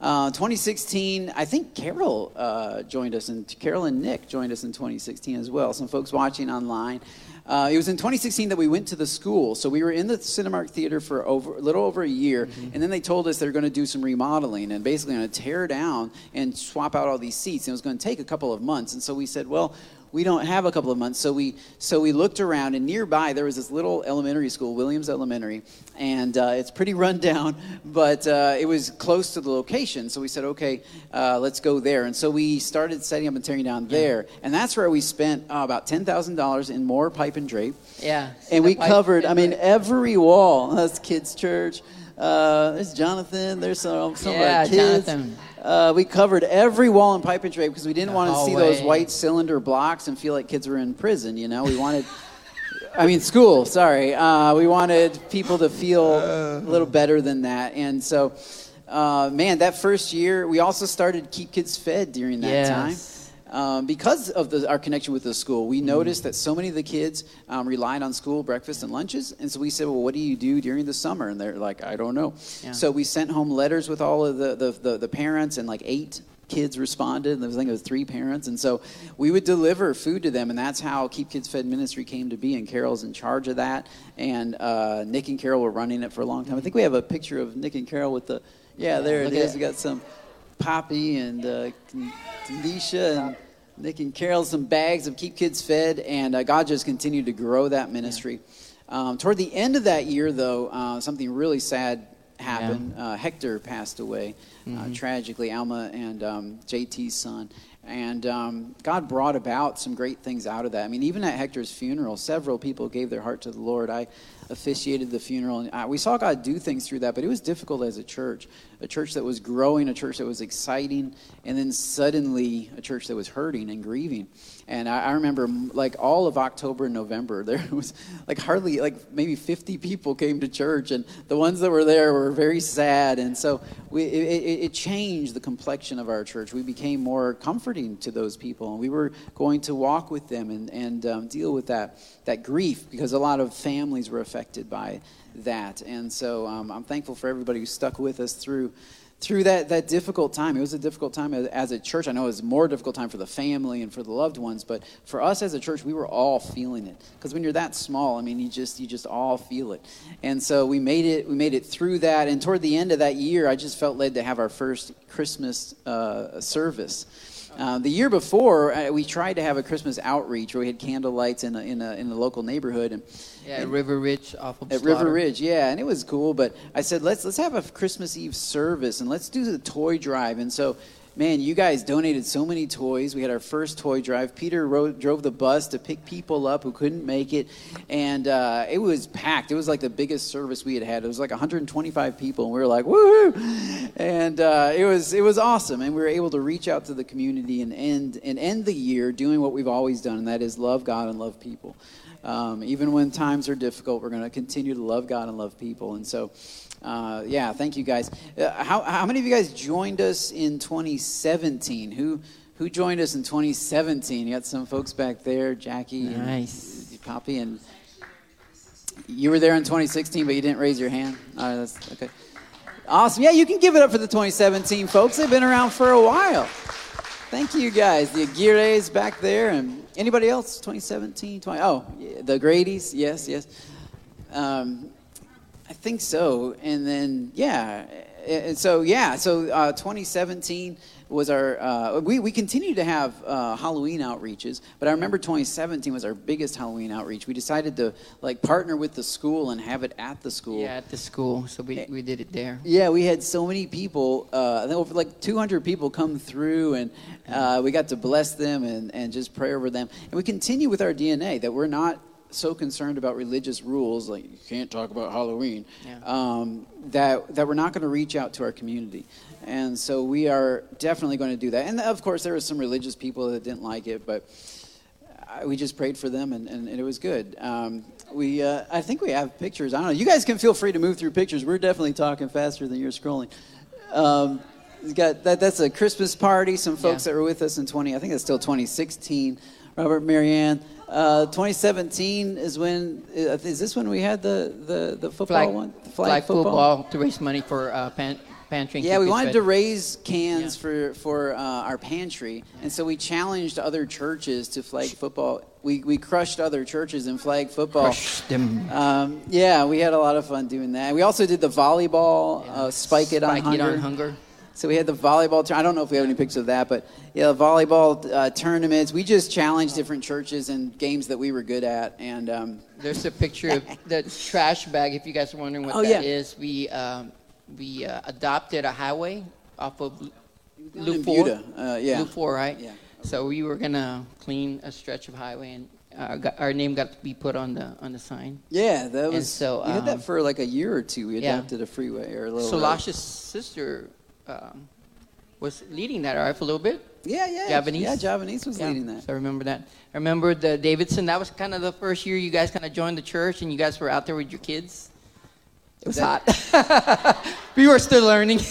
uh, 2016, I think Carol uh, joined us, and Carol and Nick joined us in 2016 as well. Some folks watching online. Uh, it was in 2016 that we went to the school. So we were in the Cinemark Theater for over, a little over a year, and then they told us they're going to do some remodeling and basically going to tear down and swap out all these seats. And it was going to take a couple of months. And so we said, well, we don't have a couple of months. So we so we looked around, and nearby there was this little elementary school, Williams Elementary, and uh, it's pretty run down, but uh, it was close to the location. So we said, okay, uh, let's go there. And so we started setting up and tearing down there, and that's where we spent uh, about ten thousand dollars in more pipe and drape. Yeah. And we covered, I mean, every wall. That's kids' church. Uh, there's Jonathan. There's some, some Yeah, of our kids. Jonathan. Uh, we covered every wall in pipe and drape because we didn't The want to see those white cylinder blocks and feel like kids were in prison. You know, we wanted I mean, school, sorry. Uh, we wanted people to feel a little better than that. And so, uh, man, that first year, we also started Keep Kids Fed during that Yes. time. Um, because of the, our connection with the school, we noticed that so many of the kids um, relied on school breakfast and lunches. And so we said, Well, what do you do during the summer? And they're like, I don't know. Yeah. So we sent home letters with all of the, the, the, the parents, and like eight kids responded. And I think it was three parents. And so we would deliver food to them. And that's how Keep Kids Fed Ministry came to be. And Carol's in charge of that. And uh, Nick and Carol were running it for a long time. I think we have a picture of Nick and Carol with the, yeah, there it is. it. We got some Poppy and uh, and Nick and Carol some bags of Keep Kids Fed, and uh, God just continued to grow that ministry. Um, toward the end of that year, though, uh, something really sad happened. Uh, Hector passed away uh, tragically, Alma and um, JT's son. And um, God brought about some great things out of that. I mean, even at Hector's funeral, several people gave their heart to the Lord. I officiated the funeral, and uh, we saw God do things through that, but it was difficult as a church. A church that was growing, a church that was exciting, and then suddenly a church that was hurting and grieving. And I, I remember, like, all of October and November, there was like hardly, like, maybe 50 people came to church, and the ones that were there were very sad. And so we, it, it, changed the complexion of our church. We became more comforting to those people, and we were going to walk with them and, and um, deal with that, that grief because a lot of families were affected by that. And so um, I'm thankful for everybody who stuck with us through through that, that difficult time. It was a difficult time as, as a church. I know it was more difficult time for the family and for the loved ones, but for us as a church, we were all feeling it. Because when you're that small, I mean, you just you just all feel it. And so we made it we made it through that. And toward the end of that year, I just felt led to have our first Christmas uh, service. Uh, the year before, uh, we tried to have a Christmas outreach where we had candle lights in a, in a, in a local neighborhood. And, Yeah, at River Ridge off of at Slaughter. River Ridge, yeah, and it was cool. But I said, let's let's have a Christmas Eve service and let's do the toy drive. And so, man, you guys donated so many toys. We had our first toy drive. Peter drove the bus to pick people up who couldn't make it, and uh, it was packed. It was like the biggest service we had had. It was like 125 people, and we were like, woo! And uh, it was it was awesome, and we were able to reach out to the community and end and end the year doing what we've always done, and that is love God and love people. Um, even when times are difficult, we're going to continue to love God and love people. And so, uh, yeah, thank you guys. Uh, how, how many of you guys joined us in 2017? Who who joined us in 2017? You got some folks back there, Jackie, and Poppy, and you were there in 2016, but you didn't raise your hand. All right, that's okay. Awesome. Yeah, you can give it up for the 2017 folks. They've been around for a while. Thank you guys. The Aguirre's back there, and anybody else? 2017, 20. Oh, the Grady's. Yes, yes. Um, I think so. And then yeah, and so yeah, so uh, 2017 was our. Uh, we we continued to have uh, Halloween outreaches, but I remember 2017 was our biggest Halloween outreach. We decided to like partner with the school and have it at the school. Yeah, at the school. So we, we did it there. Yeah, we had so many people. Uh, over like 200 people come through, and uh, we got to bless them and, and just pray over them. And we continue with our DNA that we're not so concerned about religious rules, like you can't talk about Halloween, Yeah. um, that that we're not going to reach out to our community. And so we are definitely going to do that. And of course, there were some religious people that didn't like it, but I- we just prayed for them and, and, and it was good. Um, we, uh, I think we have pictures. I don't know. You guys can feel free to move through pictures. We're definitely talking faster than you're scrolling. Um, got that, that's a Christmas party. Some folks Yeah. that were with us in 20, I think it's still 2016. Robert, Marianne. Uh, 2017 is when, uh, this when we had the, the, the football Flag, one? The flag, football. to raise money for uh, pan, pantry. Yeah, we wanted Fed. to raise cans Yeah. for for uh, our pantry, and so we challenged other churches to flag football. We we crushed other churches in flag football. Crush them. Um, yeah, we had a lot of fun doing that. We also did the volleyball, uh, spike it on hunger. it on hunger. So we had the volleyball. Tur- I don't know if we have any pictures of that, but yeah, volleyball uh, tournaments. We just challenged different churches and games that we were good at, and um, There's a picture of the trash bag. If you guys are wondering what Oh, that yeah. is, we um, we uh, adopted a highway off of Loop Four. uh, yeah. Loop Four, right? Yeah. So we were gonna clean a stretch of highway, and uh, got, our name got to be put on the on the sign. Yeah, that was. And so, we had that um, for like a year or two. We yeah. adopted a freeway or a little. So road. Sister um, was leading that, right, for a little bit. Yeah, yeah. Javanese? Yeah, Javanese was Yeah, leading that. So I remember that. I remember the Davidson. That was kind of the first year you guys kind of joined the church, and you guys were out there with your kids. It was That- hot. we were still learning.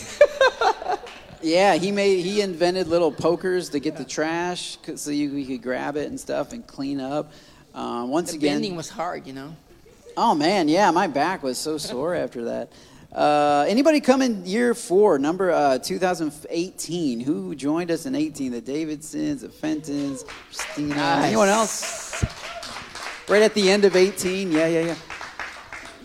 Yeah, he made he invented little pokers to get the trash so you, you could grab it and stuff and clean up. Um, once the again, bending was hard, you know. oh man, yeah, my back was so sore after that. Uh, anybody come in year four, number uh, 2018? Who joined us in 18? The Davidsons, the Fentons, Christina. Nice. Anyone else? Right at the end of 18. Yeah, yeah, yeah.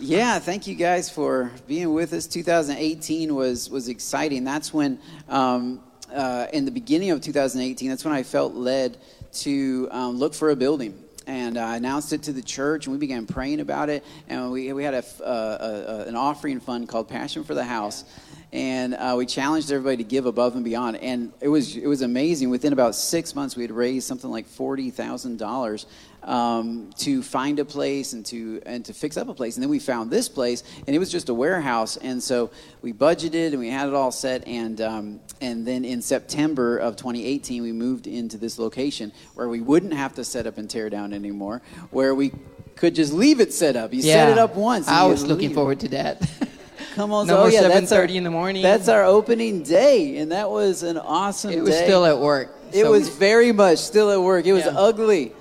Yeah, thank you guys for being with us. 2018 was was exciting. That's when, um, uh, in the beginning of 2018, that's when I felt led to um, look for a building. And I announced it to the church, and we began praying about it. And we, we had a, uh, a- an offering fund called Passion for the House, and uh, we challenged everybody to give above and beyond. And it was it was amazing. Within about six months, we had raised something like forty thousand dollars um, to find a place and to and to fix up a place. And then we found this place, and it was just a warehouse. And so we budgeted and we had it all set. And um, and then in September of 2018, we moved into this location where we wouldn't have to set up and tear down anymore, where we could just leave it set up. You set it up once. I was looking leave. forward to that. Come on, No so, oh yeah, that's our, 7:30 in the morning. That's our opening day, and that was an awesome. it was day. still at work. It was very much still at work. It was Yeah. ugly.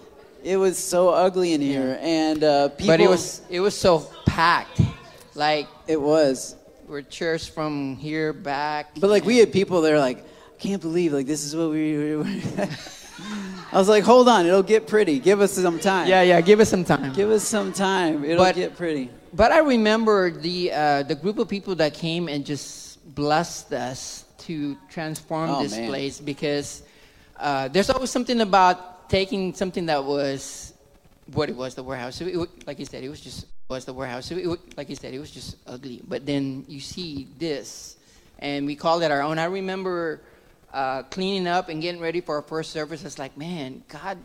It was so ugly in here, and uh, people. but it was it was so packed. Like It was. we're chairs from here back. But like we had people that are like, I can't believe like this is what we. we I was like, hold on, it'll get pretty. Give us some time. Yeah, yeah. Give us some time. Give us some time. It'll But- get pretty. But I remember the uh, the group of people that came and just blessed us to transform Oh, this man. place because uh, there's always something about taking something that was what it was the warehouse. It, wa- like you said, it was just was the warehouse. It, like you said, it was just ugly. But then you see this, and we called it our own. I remember uh, cleaning up and getting ready for our first service. It's like, man, God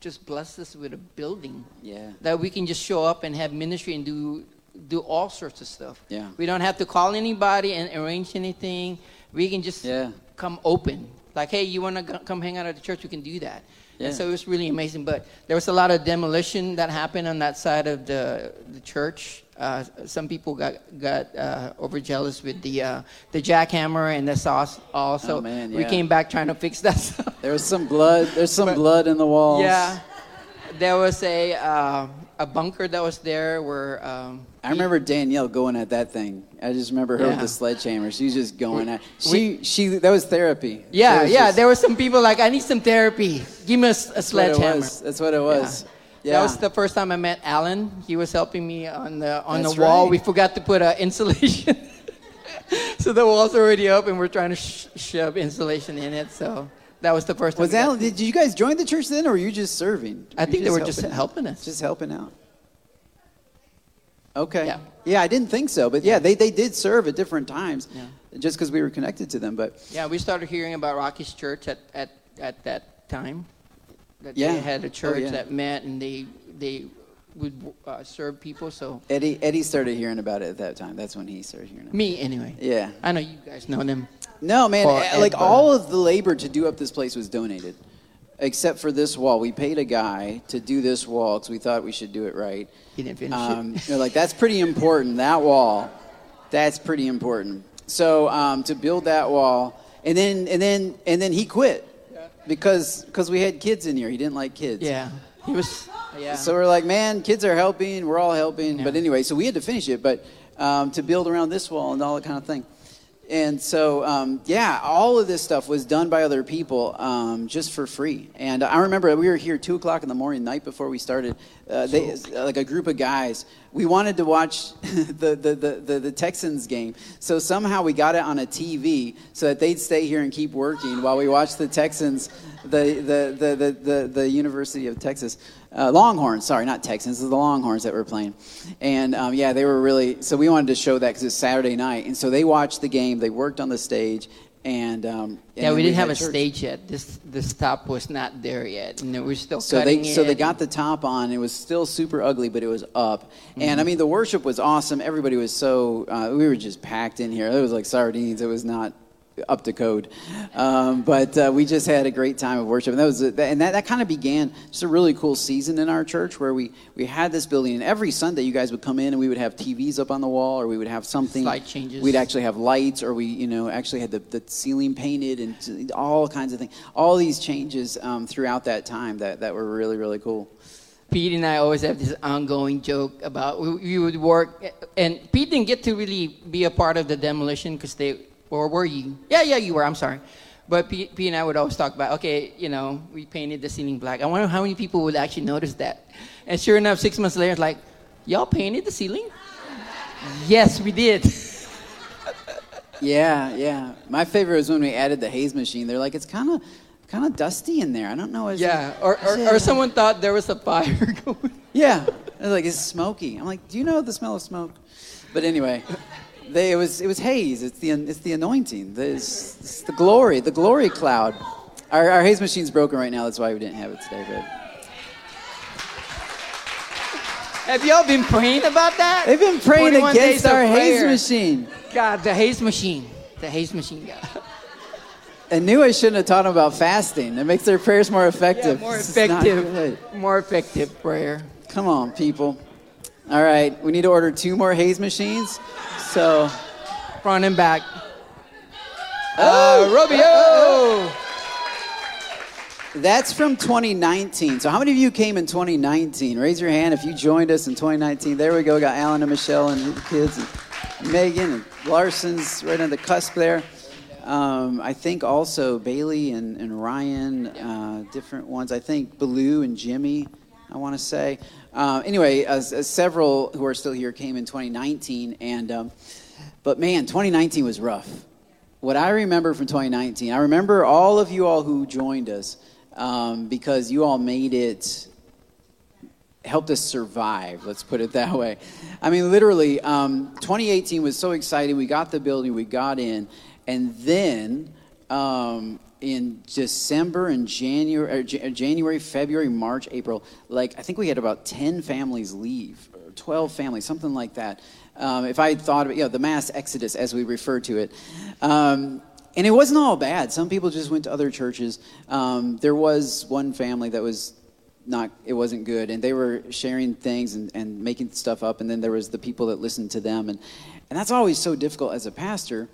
just blessed us with a building Yeah. that we can just show up and have ministry and do do all sorts of stuff. Yeah. We don't have to call anybody and arrange anything. We can just Yeah. come open. Like, hey, you want to come hang out at the church? We can do that. Yeah. And so it was really amazing. But there was a lot of demolition that happened on that side of the the church. Uh, some people got got uh, overjealous with the uh, the jackhammer and the sauce. Also, Oh, man, we came back trying to fix that stuff. There was some blood. There's some But- blood in the walls. Yeah, there was a uh, a bunker that was there where. Um, I remember Danielle going at that thing. I just remember her with the sledgehammer. She was just going at. She she that was therapy. Yeah, was yeah. just- There were some people like, I need some therapy. Give me a, a that's what it sledgehammer. That's what it was. Yeah. That was the first time I met Alan. He was helping me on the on That's the wall. right. We forgot to put uh, insulation, so the wall's already up, and we're trying to sh- shove insulation in it. So that was the first time. Was Alan? Did you guys join the church then, or were you just serving? I think they were just out? helping us. Just helping out. Okay. Yeah. Yeah, I didn't think so, but yeah, they, they did serve at different times, Yeah. just because we were connected to them. But Yeah, we started hearing about Rocky's church at, at, at that time. That Yeah. they had a Oh, church yeah. that met and they they would uh, serve people. So Eddie Eddie started hearing about it at that time. That's when he started hearing it. me anyway. Yeah. I know you guys know them. No, man. Or eh, like Ed all of the labor to do up this place was donated, except for this wall. We paid a guy to do this wall because we thought we should do it right. He didn't finish Um, it. they're like, that's pretty important. That wall, that's pretty important. So um, to build that wall, and then and then and then he quit because because we had kids in here. He didn't like kids. Yeah, he was. Yeah. So we're like, man, kids are helping. We're all helping. Yeah. But anyway, so we had to finish it, but um, to build around this wall and all that kind of thing. And so, um, yeah, all of this stuff was done by other people um, just for free. And I remember we were here two o'clock in the morning, night before we started. Uh, they, like a group of guys, we wanted to watch the, the, the, the, the Texans game. So somehow we got it on a TV so that they'd stay here and keep working while we watched the Texans, the, the, the, the, the, the University of Texas. Uh, Longhorns, sorry, not Texans. This is the Longhorns that were playing, and um, yeah, they were really. So we wanted to show that because it's Saturday night, and so they watched the game. They worked on the stage, and um, yeah, then we didn't had have a church. stage yet. This the top was not there yet, and we're still So they so they got the top on. It was still super ugly, but it was up. And Mm-hmm. I mean, the worship was awesome. Everybody was so uh, we were just packed in here. It was like sardines. It was not up to code. Um, but uh, we just had a great time of worship. And that, was a, and that, that kind of began just a really cool season in our church where we, we had this building. And every Sunday, you guys would come in and we would have TVs up on the wall or we would have something. Light changes. We'd actually have lights or we, you know, actually had the, the ceiling painted and all kinds of things. All these changes um, throughout that time that, that were really, really cool. Pete and I always have this ongoing joke about we, we would work, and Pete didn't get to really be a part of the demolition because they or were you? Yeah, yeah, you were. I'm sorry. But P, P and I would always talk about, okay, you know, we painted the ceiling black. I wonder how many people would actually notice that. And sure enough, six months later, it's like, y'all painted the ceiling? yes, we did. yeah, yeah. My favorite was when we added the haze machine. They're like, it's kind of kind of dusty in there. I don't know. Yeah, or, or, or, someone thought there was a fire going. Yeah, they're like, it's smoky. I'm like, do you know the smell of smoke? But anyway, they, it was it was haze. It's the it's the anointing. It's, it's the glory, the glory cloud. Our, our haze machine's broken right now. That's why we didn't have it today. But have y'all been praying about that? They've been praying against our haze machine. God, the haze machine, the haze machine. God. I knew I shouldn't have taught them about fasting. It makes their prayers more effective. Yeah, more effective. More effective prayer. Come on, people. All right, we need to order two more haze machines. So, front and back. Oh, uh, Robio. Oh. That's from 2019. So, how many of you came in 2019? Raise your hand if you joined us in 2019. There we go. Got Alan and Michelle and the kids, and Megan and Larson's right on the cusp there. Um, I think also Bailey and, and Ryan, uh, different ones. I think Baloo and Jimmy, I want to say. Uh, anyway, as, as several who are still here came in 2019, and um, but man, 2019 was rough. What I remember from 2019, I remember all of you all who joined us um, because you all made it, helped us survive. Let's put it that way. I mean, literally, um, 2018 was so exciting. We got the building, we got in, and then um, in December and January, January, February, March, April, like I think we had about 10 families leave, 12 families, something like that. Um, if I thought of it, you know, the mass exodus as we refer to it. Um, and it wasn't all bad. Some people just went to other churches. Um, there was one family that was not, it wasn't good, and they were sharing things and, and making stuff up, and then there was the people that listened to them. And, and that's always so difficult as a pastor.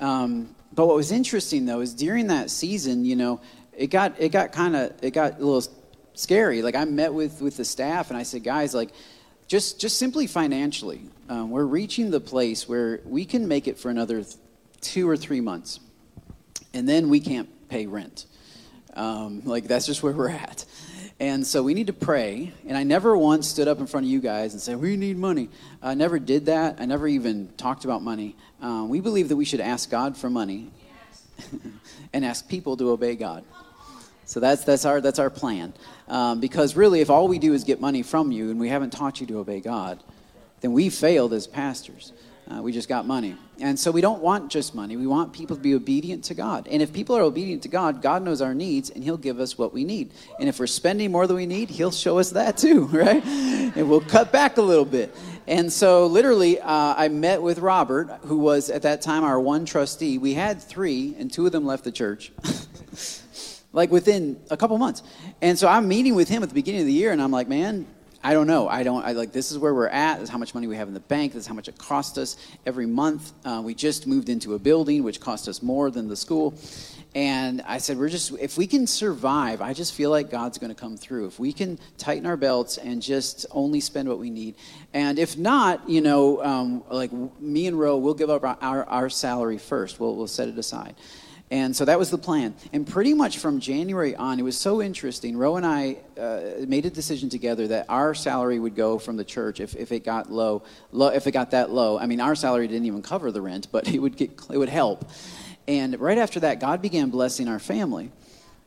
Um, but what was interesting though is during that season, you know, it got it got kind of it got a little scary. Like I met with with the staff and I said, guys, like just just simply financially, um, we're reaching the place where we can make it for another th- two or three months, and then we can't pay rent. Um, like that's just where we're at. And so we need to pray. And I never once stood up in front of you guys and said, We need money. I never did that. I never even talked about money. Um, we believe that we should ask God for money and ask people to obey God. So that's, that's, our, that's our plan. Um, because really, if all we do is get money from you and we haven't taught you to obey God, then we failed as pastors. Uh, we just got money. And so we don't want just money. We want people to be obedient to God. And if people are obedient to God, God knows our needs and He'll give us what we need. And if we're spending more than we need, He'll show us that too, right? And we'll cut back a little bit. And so, literally, uh, I met with Robert, who was at that time our one trustee. We had three, and two of them left the church. like within a couple months. And so I'm meeting with him at the beginning of the year, and I'm like, man, I don't know. I don't. I like this is where we're at. This is how much money we have in the bank. This is how much it costs us every month. Uh, we just moved into a building which cost us more than the school, and I said we're just if we can survive. I just feel like God's going to come through. If we can tighten our belts and just only spend what we need, and if not, you know, um, like me and Ro, we'll give up our, our, our salary first. We'll we'll set it aside. And so that was the plan. And pretty much from January on, it was so interesting. Ro and I uh, made a decision together that our salary would go from the church if, if it got low, low, if it got that low. I mean, our salary didn't even cover the rent, but it would get, it would help. And right after that, God began blessing our family.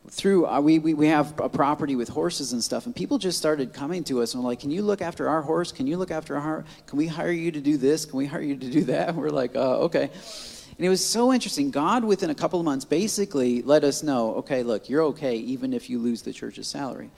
Through uh, we, we we have a property with horses and stuff, and people just started coming to us and were like, "Can you look after our horse? Can you look after our? Can we hire you to do this? Can we hire you to do that?" And we're like, uh, "Okay." And it was so interesting. God, within a couple of months, basically let us know okay, look, you're okay even if you lose the church's salary.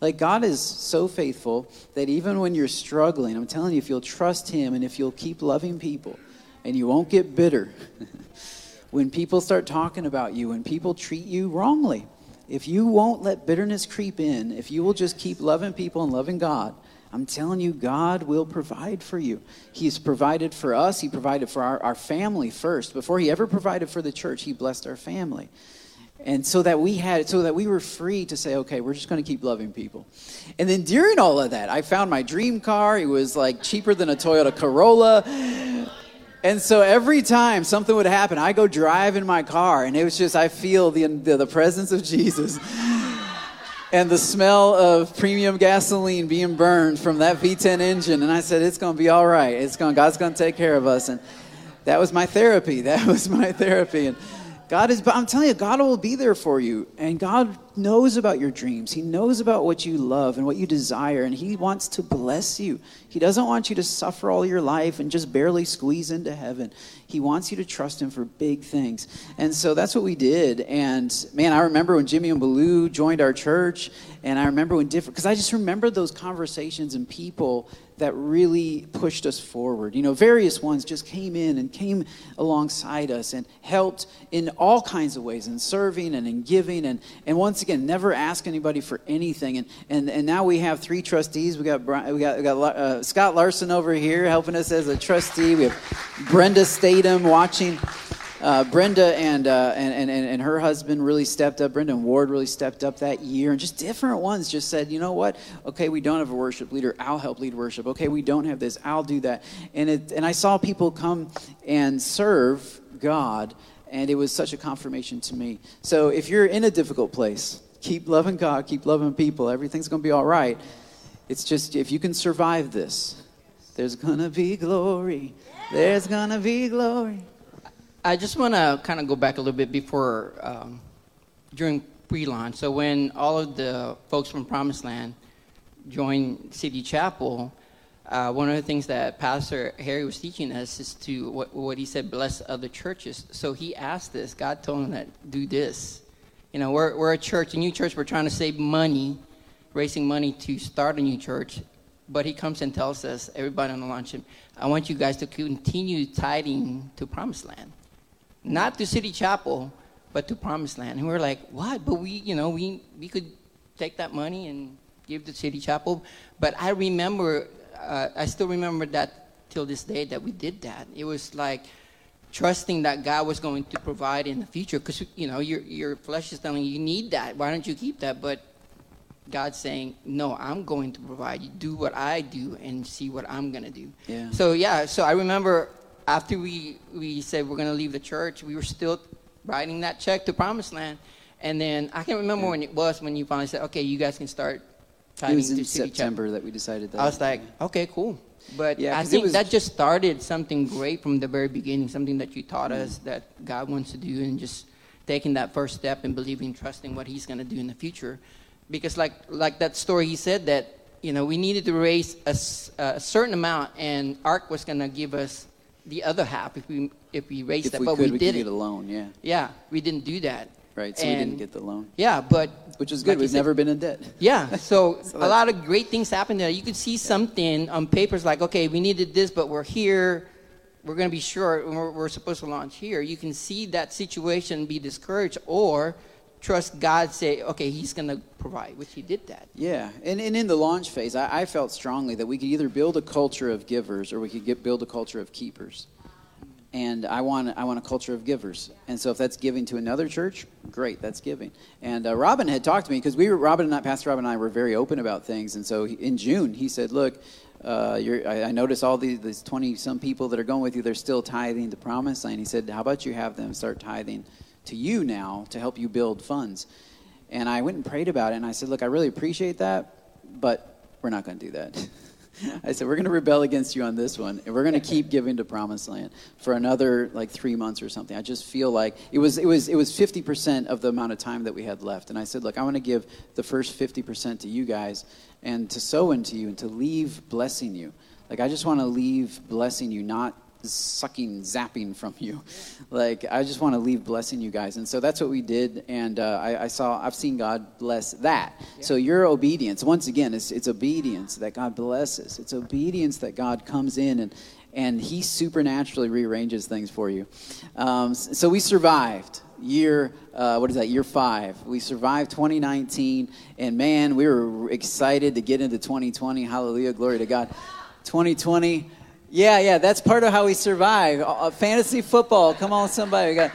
Like, God is so faithful that even when you're struggling, I'm telling you, if you'll trust Him and if you'll keep loving people and you won't get bitter, when people start talking about you, when people treat you wrongly, if you won't let bitterness creep in, if you will just keep loving people and loving God, I'm telling you, God will provide for you. He's provided for us, He provided for our, our family first. Before He ever provided for the church, He blessed our family. And so that we had, so that we were free to say, okay, we're just going to keep loving people. And then during all of that, I found my dream car. It was like cheaper than a Toyota Corolla. And so every time something would happen, I go drive in my car, and it was just, I feel the, the, the presence of Jesus and the smell of premium gasoline being burned from that V10 engine. And I said, it's going to be all right. It's going, God's going to take care of us. And that was my therapy. That was my therapy. And God is, I'm telling you, God will be there for you. And God knows about your dreams. He knows about what you love and what you desire. And He wants to bless you. He doesn't want you to suffer all your life and just barely squeeze into heaven. He wants you to trust Him for big things. And so that's what we did. And man, I remember when Jimmy and Baloo joined our church. And I remember when different, because I just remember those conversations and people that really pushed us forward. You know, various ones just came in and came alongside us and helped in all kinds of ways, in serving and in giving. And, and once again, never ask anybody for anything. And, and, and now we have three trustees. We got, Brian, we got, we got uh, Scott Larson over here helping us as a trustee. We have Brenda Statham watching uh, Brenda and, uh, and, and, and her husband really stepped up. Brenda and Ward really stepped up that year. And just different ones just said, you know what? Okay, we don't have a worship leader. I'll help lead worship. Okay, we don't have this. I'll do that. And, it, and I saw people come and serve God. And it was such a confirmation to me. So if you're in a difficult place, keep loving God, keep loving people. Everything's going to be all right. It's just if you can survive this, there's going to be glory. There's going to be glory. I just want to kind of go back a little bit before, um, during pre-launch. So when all of the folks from Promised Land joined City Chapel, uh, one of the things that Pastor Harry was teaching us is to what, what he said, bless other churches. So he asked this. God told him that do this. You know, we're we're a church, a new church. We're trying to save money, raising money to start a new church. But he comes and tells us, everybody on the launch, I want you guys to continue tithing to Promised Land not to City Chapel, but to Promised Land. And we are like, what? But we, you know, we, we could take that money and give to City Chapel. But I remember, uh, I still remember that till this day that we did that. It was like trusting that God was going to provide in the future because, you know, your, your flesh is telling you, you need that. Why don't you keep that? But God's saying, no, I'm going to provide. You do what I do and see what I'm going to do. Yeah. So, yeah, so I remember after we, we said we're going to leave the church, we were still writing that check to Promised Land. And then I can't remember yeah. when it was when you finally said, okay, you guys can start It was in September that we decided that. I was like, okay, cool. But yeah, I think was... that just started something great from the very beginning, something that you taught mm. us that God wants to do, and just taking that first step and believing, trusting what He's going to do in the future. Because, like, like that story, He said that you know we needed to raise a, a certain amount, and ARC was going to give us the other half if we if we raised if that, we but could, we, did it. get a loan. Yeah. Yeah, we didn't do that. Right, so and we didn't get the loan. Yeah, but which is good. Like We've said, never been in debt. Yeah, so, so a lot of great things happened there. You could see something on papers like, okay, we needed this, but we're here. We're going to be short. We're, we're supposed to launch here. You can see that situation be discouraged, or trust God, say, okay, He's going to provide, which He did that. Yeah, and, and in the launch phase, I, I felt strongly that we could either build a culture of givers or we could get, build a culture of keepers and I want I want a culture of givers. And so if that's giving to another church, great, that's giving. And uh, Robin had talked to me because we were Robin and I, Pastor Robin and I were very open about things. And so he, in June he said, "Look, uh, I, I notice all these, these twenty some people that are going with you. They're still tithing to Promise Land." He said, "How about you have them start tithing to you now to help you build funds?" And I went and prayed about it, and I said, "Look, I really appreciate that, but we're not going to do that." I said, we're going to rebel against you on this one, and we're going to keep giving to Promised Land for another like three months or something. I just feel like it was it was it was 50% of the amount of time that we had left, and I said, look, I want to give the first 50% to you guys, and to sow into you, and to leave blessing you. Like I just want to leave blessing you, not sucking, zapping from you. Like I just want to leave blessing you guys, and so that's what we did. And uh, I, I, saw, I've seen God bless that. Yeah. So your obedience, once again, it's, it's obedience that God blesses. It's obedience that God comes in and and He supernaturally rearranges things for you. Um, so we survived year uh, what is that year five we survived 2019 and man we were excited to get into 2020 hallelujah glory to god 2020 yeah, yeah, that's part of how we survive. Uh, uh, fantasy football. Come on, somebody. We got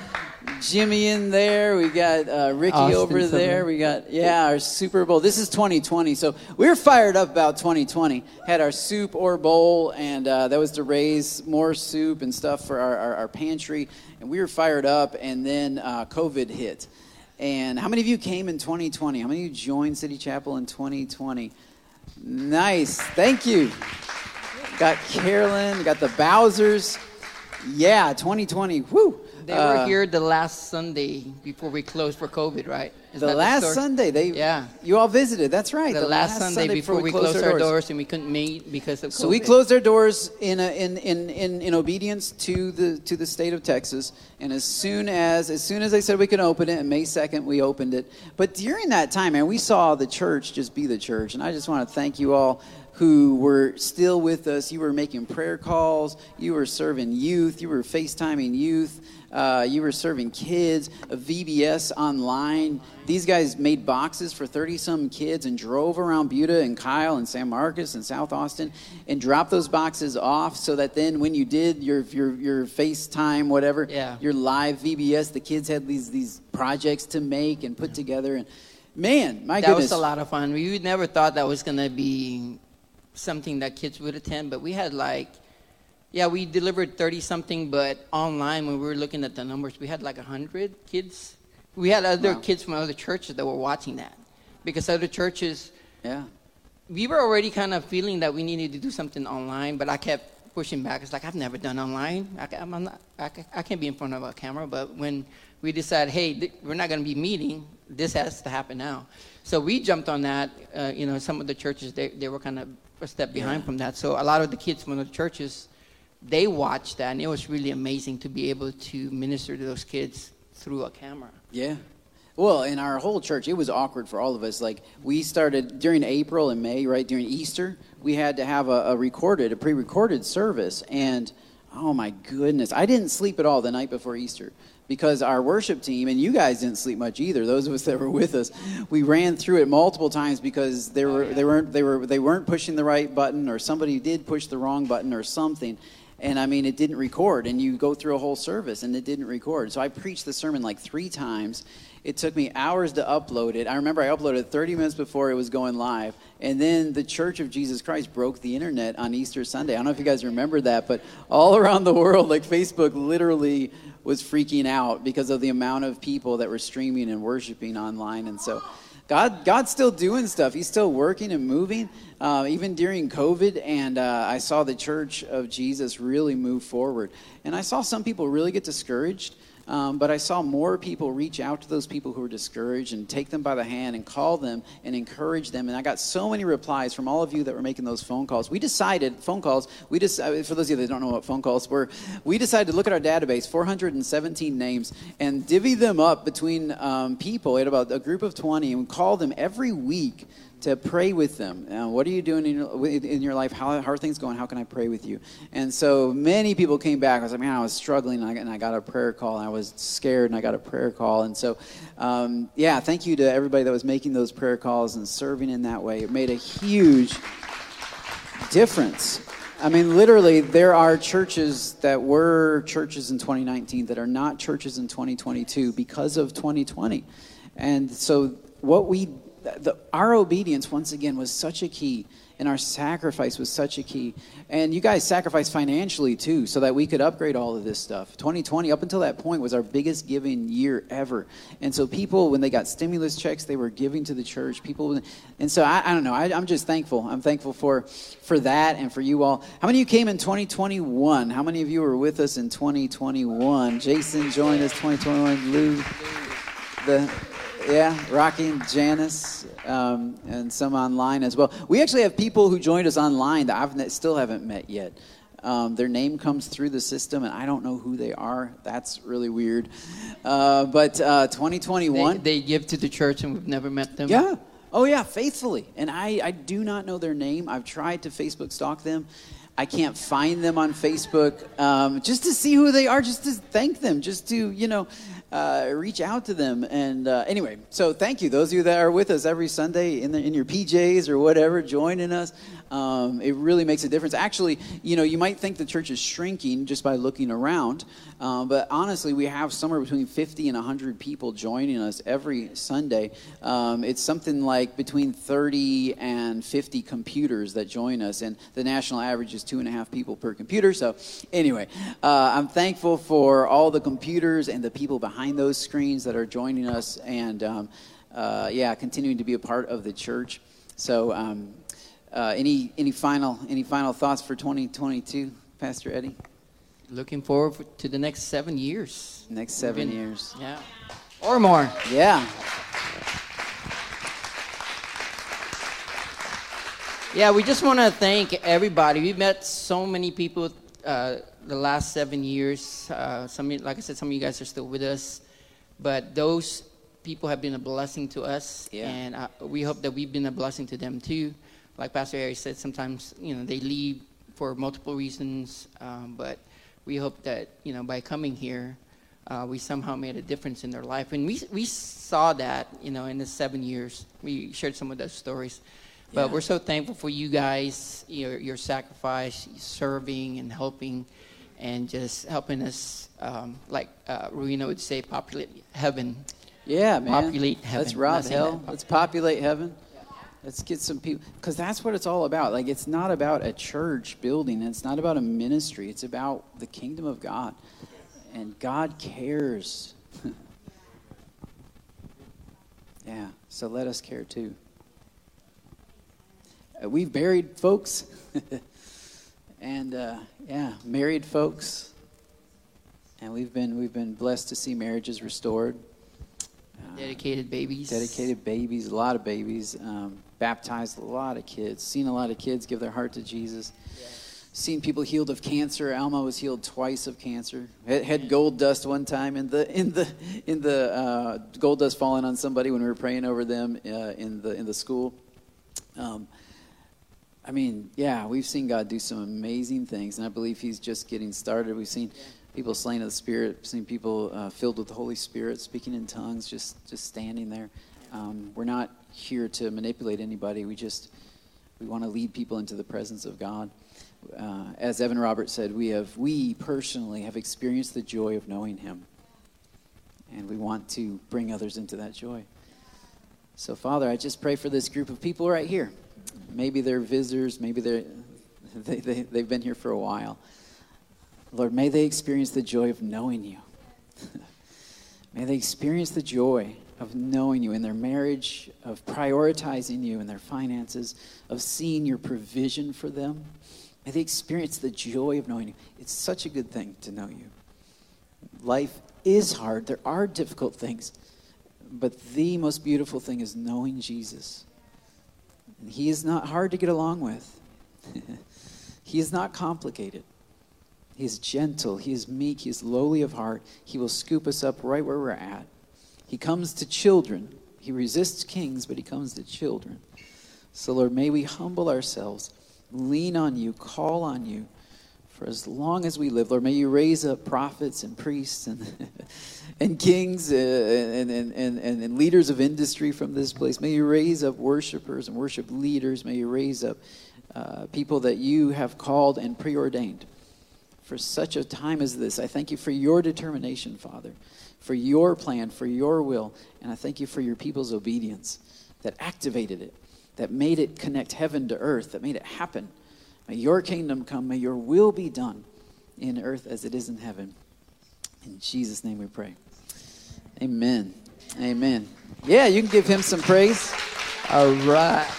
Jimmy in there. We got uh, Ricky Austin over there. We got, yeah, our Super Bowl. This is 2020. So we were fired up about 2020. Had our soup or bowl, and uh, that was to raise more soup and stuff for our, our, our pantry. And we were fired up, and then uh, COVID hit. And how many of you came in 2020? How many of you joined City Chapel in 2020? Nice. Thank you. Got Carolyn, got the Bowsers. Yeah, 2020. Woo. They were uh, here the last Sunday before we closed for COVID, right? Is the last the Sunday they yeah you all visited. That's right. The, the last, last, Sunday, Sunday before, we, closed, closed our, doors. doors. and we couldn't meet because of COVID. So we closed our doors in, a, in, in, in, in obedience to the to the state of Texas. And as soon as as soon as they said we could open it, on May second we opened it. But during that time, man, we saw the church just be the church. And I just want to thank you all who were still with us. You were making prayer calls. You were serving youth. You were FaceTiming youth. Uh, you were serving kids. A VBS online. These guys made boxes for 30 some kids and drove around Buda and Kyle and San Marcos and South Austin and dropped those boxes off so that then when you did your, your, your FaceTime, whatever, yeah. your live VBS, the kids had these, these projects to make and put yeah. together. And man, my that goodness. That was a lot of fun. We never thought that was going to be something that kids would attend, but we had like, yeah, we delivered 30 something, but online when we were looking at the numbers, we had like 100 kids. We had other wow. kids from other churches that were watching that because other churches, yeah, we were already kind of feeling that we needed to do something online, but I kept pushing back. It's like I've never done online. I, I'm not, I, I can't be in front of a camera. But when we decided, hey, th- we're not going to be meeting, this has to happen now. So we jumped on that. Uh, you know, some of the churches they, they were kind of a step behind yeah. from that. So a lot of the kids from the churches, they watched that, and it was really amazing to be able to minister to those kids through a camera. Yeah. Well, in our whole church, it was awkward for all of us. Like we started during April and May, right during Easter, we had to have a, a recorded, a pre-recorded service, and oh my goodness, I didn't sleep at all the night before Easter because our worship team and you guys didn't sleep much either those of us that were with us we ran through it multiple times because they were they weren't they were they weren't pushing the right button or somebody did push the wrong button or something and I mean, it didn't record, and you go through a whole service, and it didn't record. So I preached the sermon like three times. It took me hours to upload it. I remember I uploaded 30 minutes before it was going live, and then the Church of Jesus Christ broke the internet on Easter Sunday. I don't know if you guys remember that, but all around the world, like Facebook literally was freaking out because of the amount of people that were streaming and worshiping online. And so God, God's still doing stuff. He's still working and moving, uh, even during COVID. And uh, I saw the Church of Jesus really move forward. And I saw some people really get discouraged. Um, but I saw more people reach out to those people who were discouraged and take them by the hand and call them and encourage them. And I got so many replies from all of you that were making those phone calls. We decided, phone calls, we just, uh, for those of you that don't know what phone calls were, we decided to look at our database, 417 names, and divvy them up between um, people. Had about a group of 20 and call them every week to pray with them. Uh, what are you doing in your, in your life? How, how, are things going? How can I pray with you? And so many people came back. I was like, man, I was struggling, and I, and I got a prayer call, and I was scared, and I got a prayer call. And so, um, yeah, thank you to everybody that was making those prayer calls and serving in that way. It made a huge difference. I mean, literally, there are churches that were churches in 2019 that are not churches in 2022 because of 2020. And so, what we the, our obedience, once again, was such a key, and our sacrifice was such a key. And you guys sacrificed financially too, so that we could upgrade all of this stuff. 2020, up until that point, was our biggest giving year ever. And so people, when they got stimulus checks, they were giving to the church. People, and so I, I don't know. I, I'm just thankful. I'm thankful for for that and for you all. How many of you came in 2021? How many of you were with us in 2021? Jason joined us 2021. Lou, the yeah, Rocky and Janice, um, and some online as well. We actually have people who joined us online that I've still haven't met yet. Um, their name comes through the system, and I don't know who they are. That's really weird. Uh, but uh, 2021. They, they give to the church and we've never met them. Yeah. Oh, yeah, faithfully. And I, I do not know their name. I've tried to Facebook stalk them. I can't find them on Facebook um, just to see who they are, just to thank them, just to, you know, uh, reach out to them. And uh, anyway, so thank you. Those of you that are with us every Sunday in, the, in your PJs or whatever, joining us. Um, it really makes a difference. Actually, you know, you might think the church is shrinking just by looking around, uh, but honestly, we have somewhere between 50 and 100 people joining us every Sunday. Um, it's something like between 30 and 50 computers that join us, and the national average is two and a half people per computer. So, anyway, uh, I'm thankful for all the computers and the people behind those screens that are joining us, and um, uh, yeah, continuing to be a part of the church. So, um, uh, any any final any final thoughts for 2022, Pastor Eddie? Looking forward to the next seven years. Next 7 Been- years. Yeah. Or more. Yeah. Yeah, we just want to thank everybody. We met so many people uh, the last seven years. Uh, some, like I said, some of you guys are still with us, but those people have been a blessing to us, Yeah. and uh, we hope that we've been a blessing to them too. Like Pastor Harry said, sometimes you know they leave for multiple reasons, um, but we hope that you know by coming here, uh, we somehow made a difference in their life, and we we saw that you know in the seven years. We shared some of those stories. But Yeah. we're so thankful for you guys, your, your sacrifice, serving and helping, and just helping us, um, like uh, would say, populate heaven. Yeah, man. Populate heaven. Let's rob hell. that. Let's populate heaven. Let's get some people because that's what it's all about. Like it's not about a church building. It's not about a ministry. It's about the kingdom of God, and God cares. yeah. So let us care too. Uh, we've buried folks, and uh, yeah, married folks, and we've been we've been blessed to see marriages restored. Dedicated babies. dedicated babies, a lot of babies, um, baptized a lot of kids, seen a lot of kids give their heart to Jesus, seen people healed of cancer. Alma was healed twice of cancer. Had, had gold dust one time in the in the in the uh, gold dust falling on somebody when we were praying over them uh, in the in the school. Um, I mean, yeah, we've seen God do some amazing things, and I believe He's just getting started. We've seen people slain of the Spirit, seen people uh, filled with the Holy Spirit, speaking in tongues, just just standing there. Um, we're not here to manipulate anybody. We just we want to lead people into the presence of God. Uh, as Evan Roberts said, we have we personally have experienced the joy of knowing Him, and we want to bring others into that joy. So, Father, I just pray for this group of people right here. Maybe they're visitors, maybe they're, they, they, they've been here for a while. Lord, may they experience the joy of knowing you. may they experience the joy of knowing you in their marriage, of prioritizing you in their finances, of seeing your provision for them. May they experience the joy of knowing you. It's such a good thing to know you. Life is hard, there are difficult things. But the most beautiful thing is knowing Jesus. And he is not hard to get along with. he is not complicated. He is gentle. He is meek. He is lowly of heart. He will scoop us up right where we're at. He comes to children. He resists kings, but he comes to children. So, Lord, may we humble ourselves, lean on you, call on you for as long as we live. Lord, may you raise up prophets and priests and, and kings uh, and, and, and, and, and leaders of industry from this place. May you raise up worshipers and worship leaders. May you raise up uh, people that you have called and preordained for such a time as this. I thank you for your determination, Father, for your plan, for your will, and I thank you for your people's obedience that activated it, that made it connect heaven to earth, that made it happen. May your kingdom come, may your will be done in earth as it is in heaven. In Jesus' name we pray. Amen. Amen. Yeah, you can give him some praise. All right.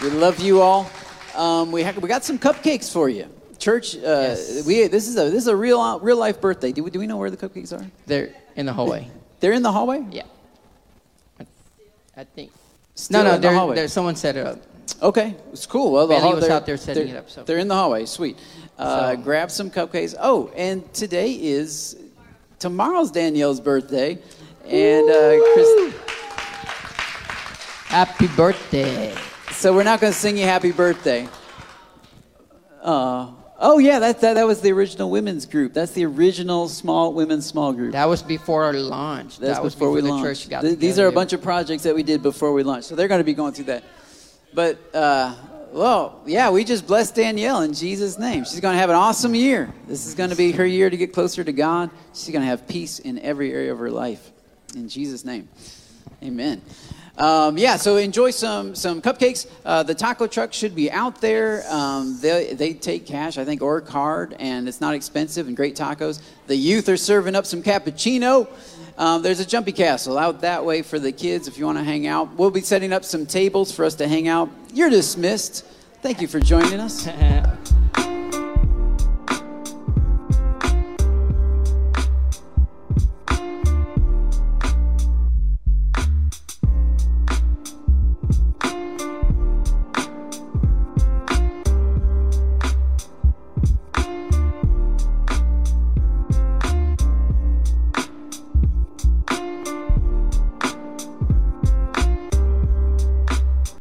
We love you all. Um, we, ha- we got some cupcakes for you. Church, uh, Yes. we this is a this is a real real life birthday. Do we, do we know where the cupcakes are? They're in the hallway. They're in the hallway. Yeah. I, I think. Still no, no, in the someone set it up. Okay, it's cool. Well, the Bailey hall- was they're- out there setting they're- it up, so. They're in the hallway. Sweet. Uh, So- Grab some cupcakes. Oh, and today is tomorrow's Danielle's birthday, and uh, Chris. Happy birthday. So we're not going to sing you happy birthday. Uh, oh yeah, that, that that was the original women's group. That's the original small women's small group. That was before our launch. That's that was before, we the launched. church got Th- These are a bunch of projects that we did before we launched. So they're going to be going through that. But, uh, well, yeah, we just blessed Danielle in Jesus' name. She's going to have an awesome year. This is going to be her year to get closer to God. She's going to have peace in every area of her life. In Jesus' name. Amen. Um, yeah, so enjoy some some cupcakes. Uh, the taco truck should be out there. Um, they they take cash, I think, or card, and it's not expensive and great tacos. The youth are serving up some cappuccino. Um, there's a jumpy castle out that way for the kids if you want to hang out. We'll be setting up some tables for us to hang out. You're dismissed. Thank you for joining us.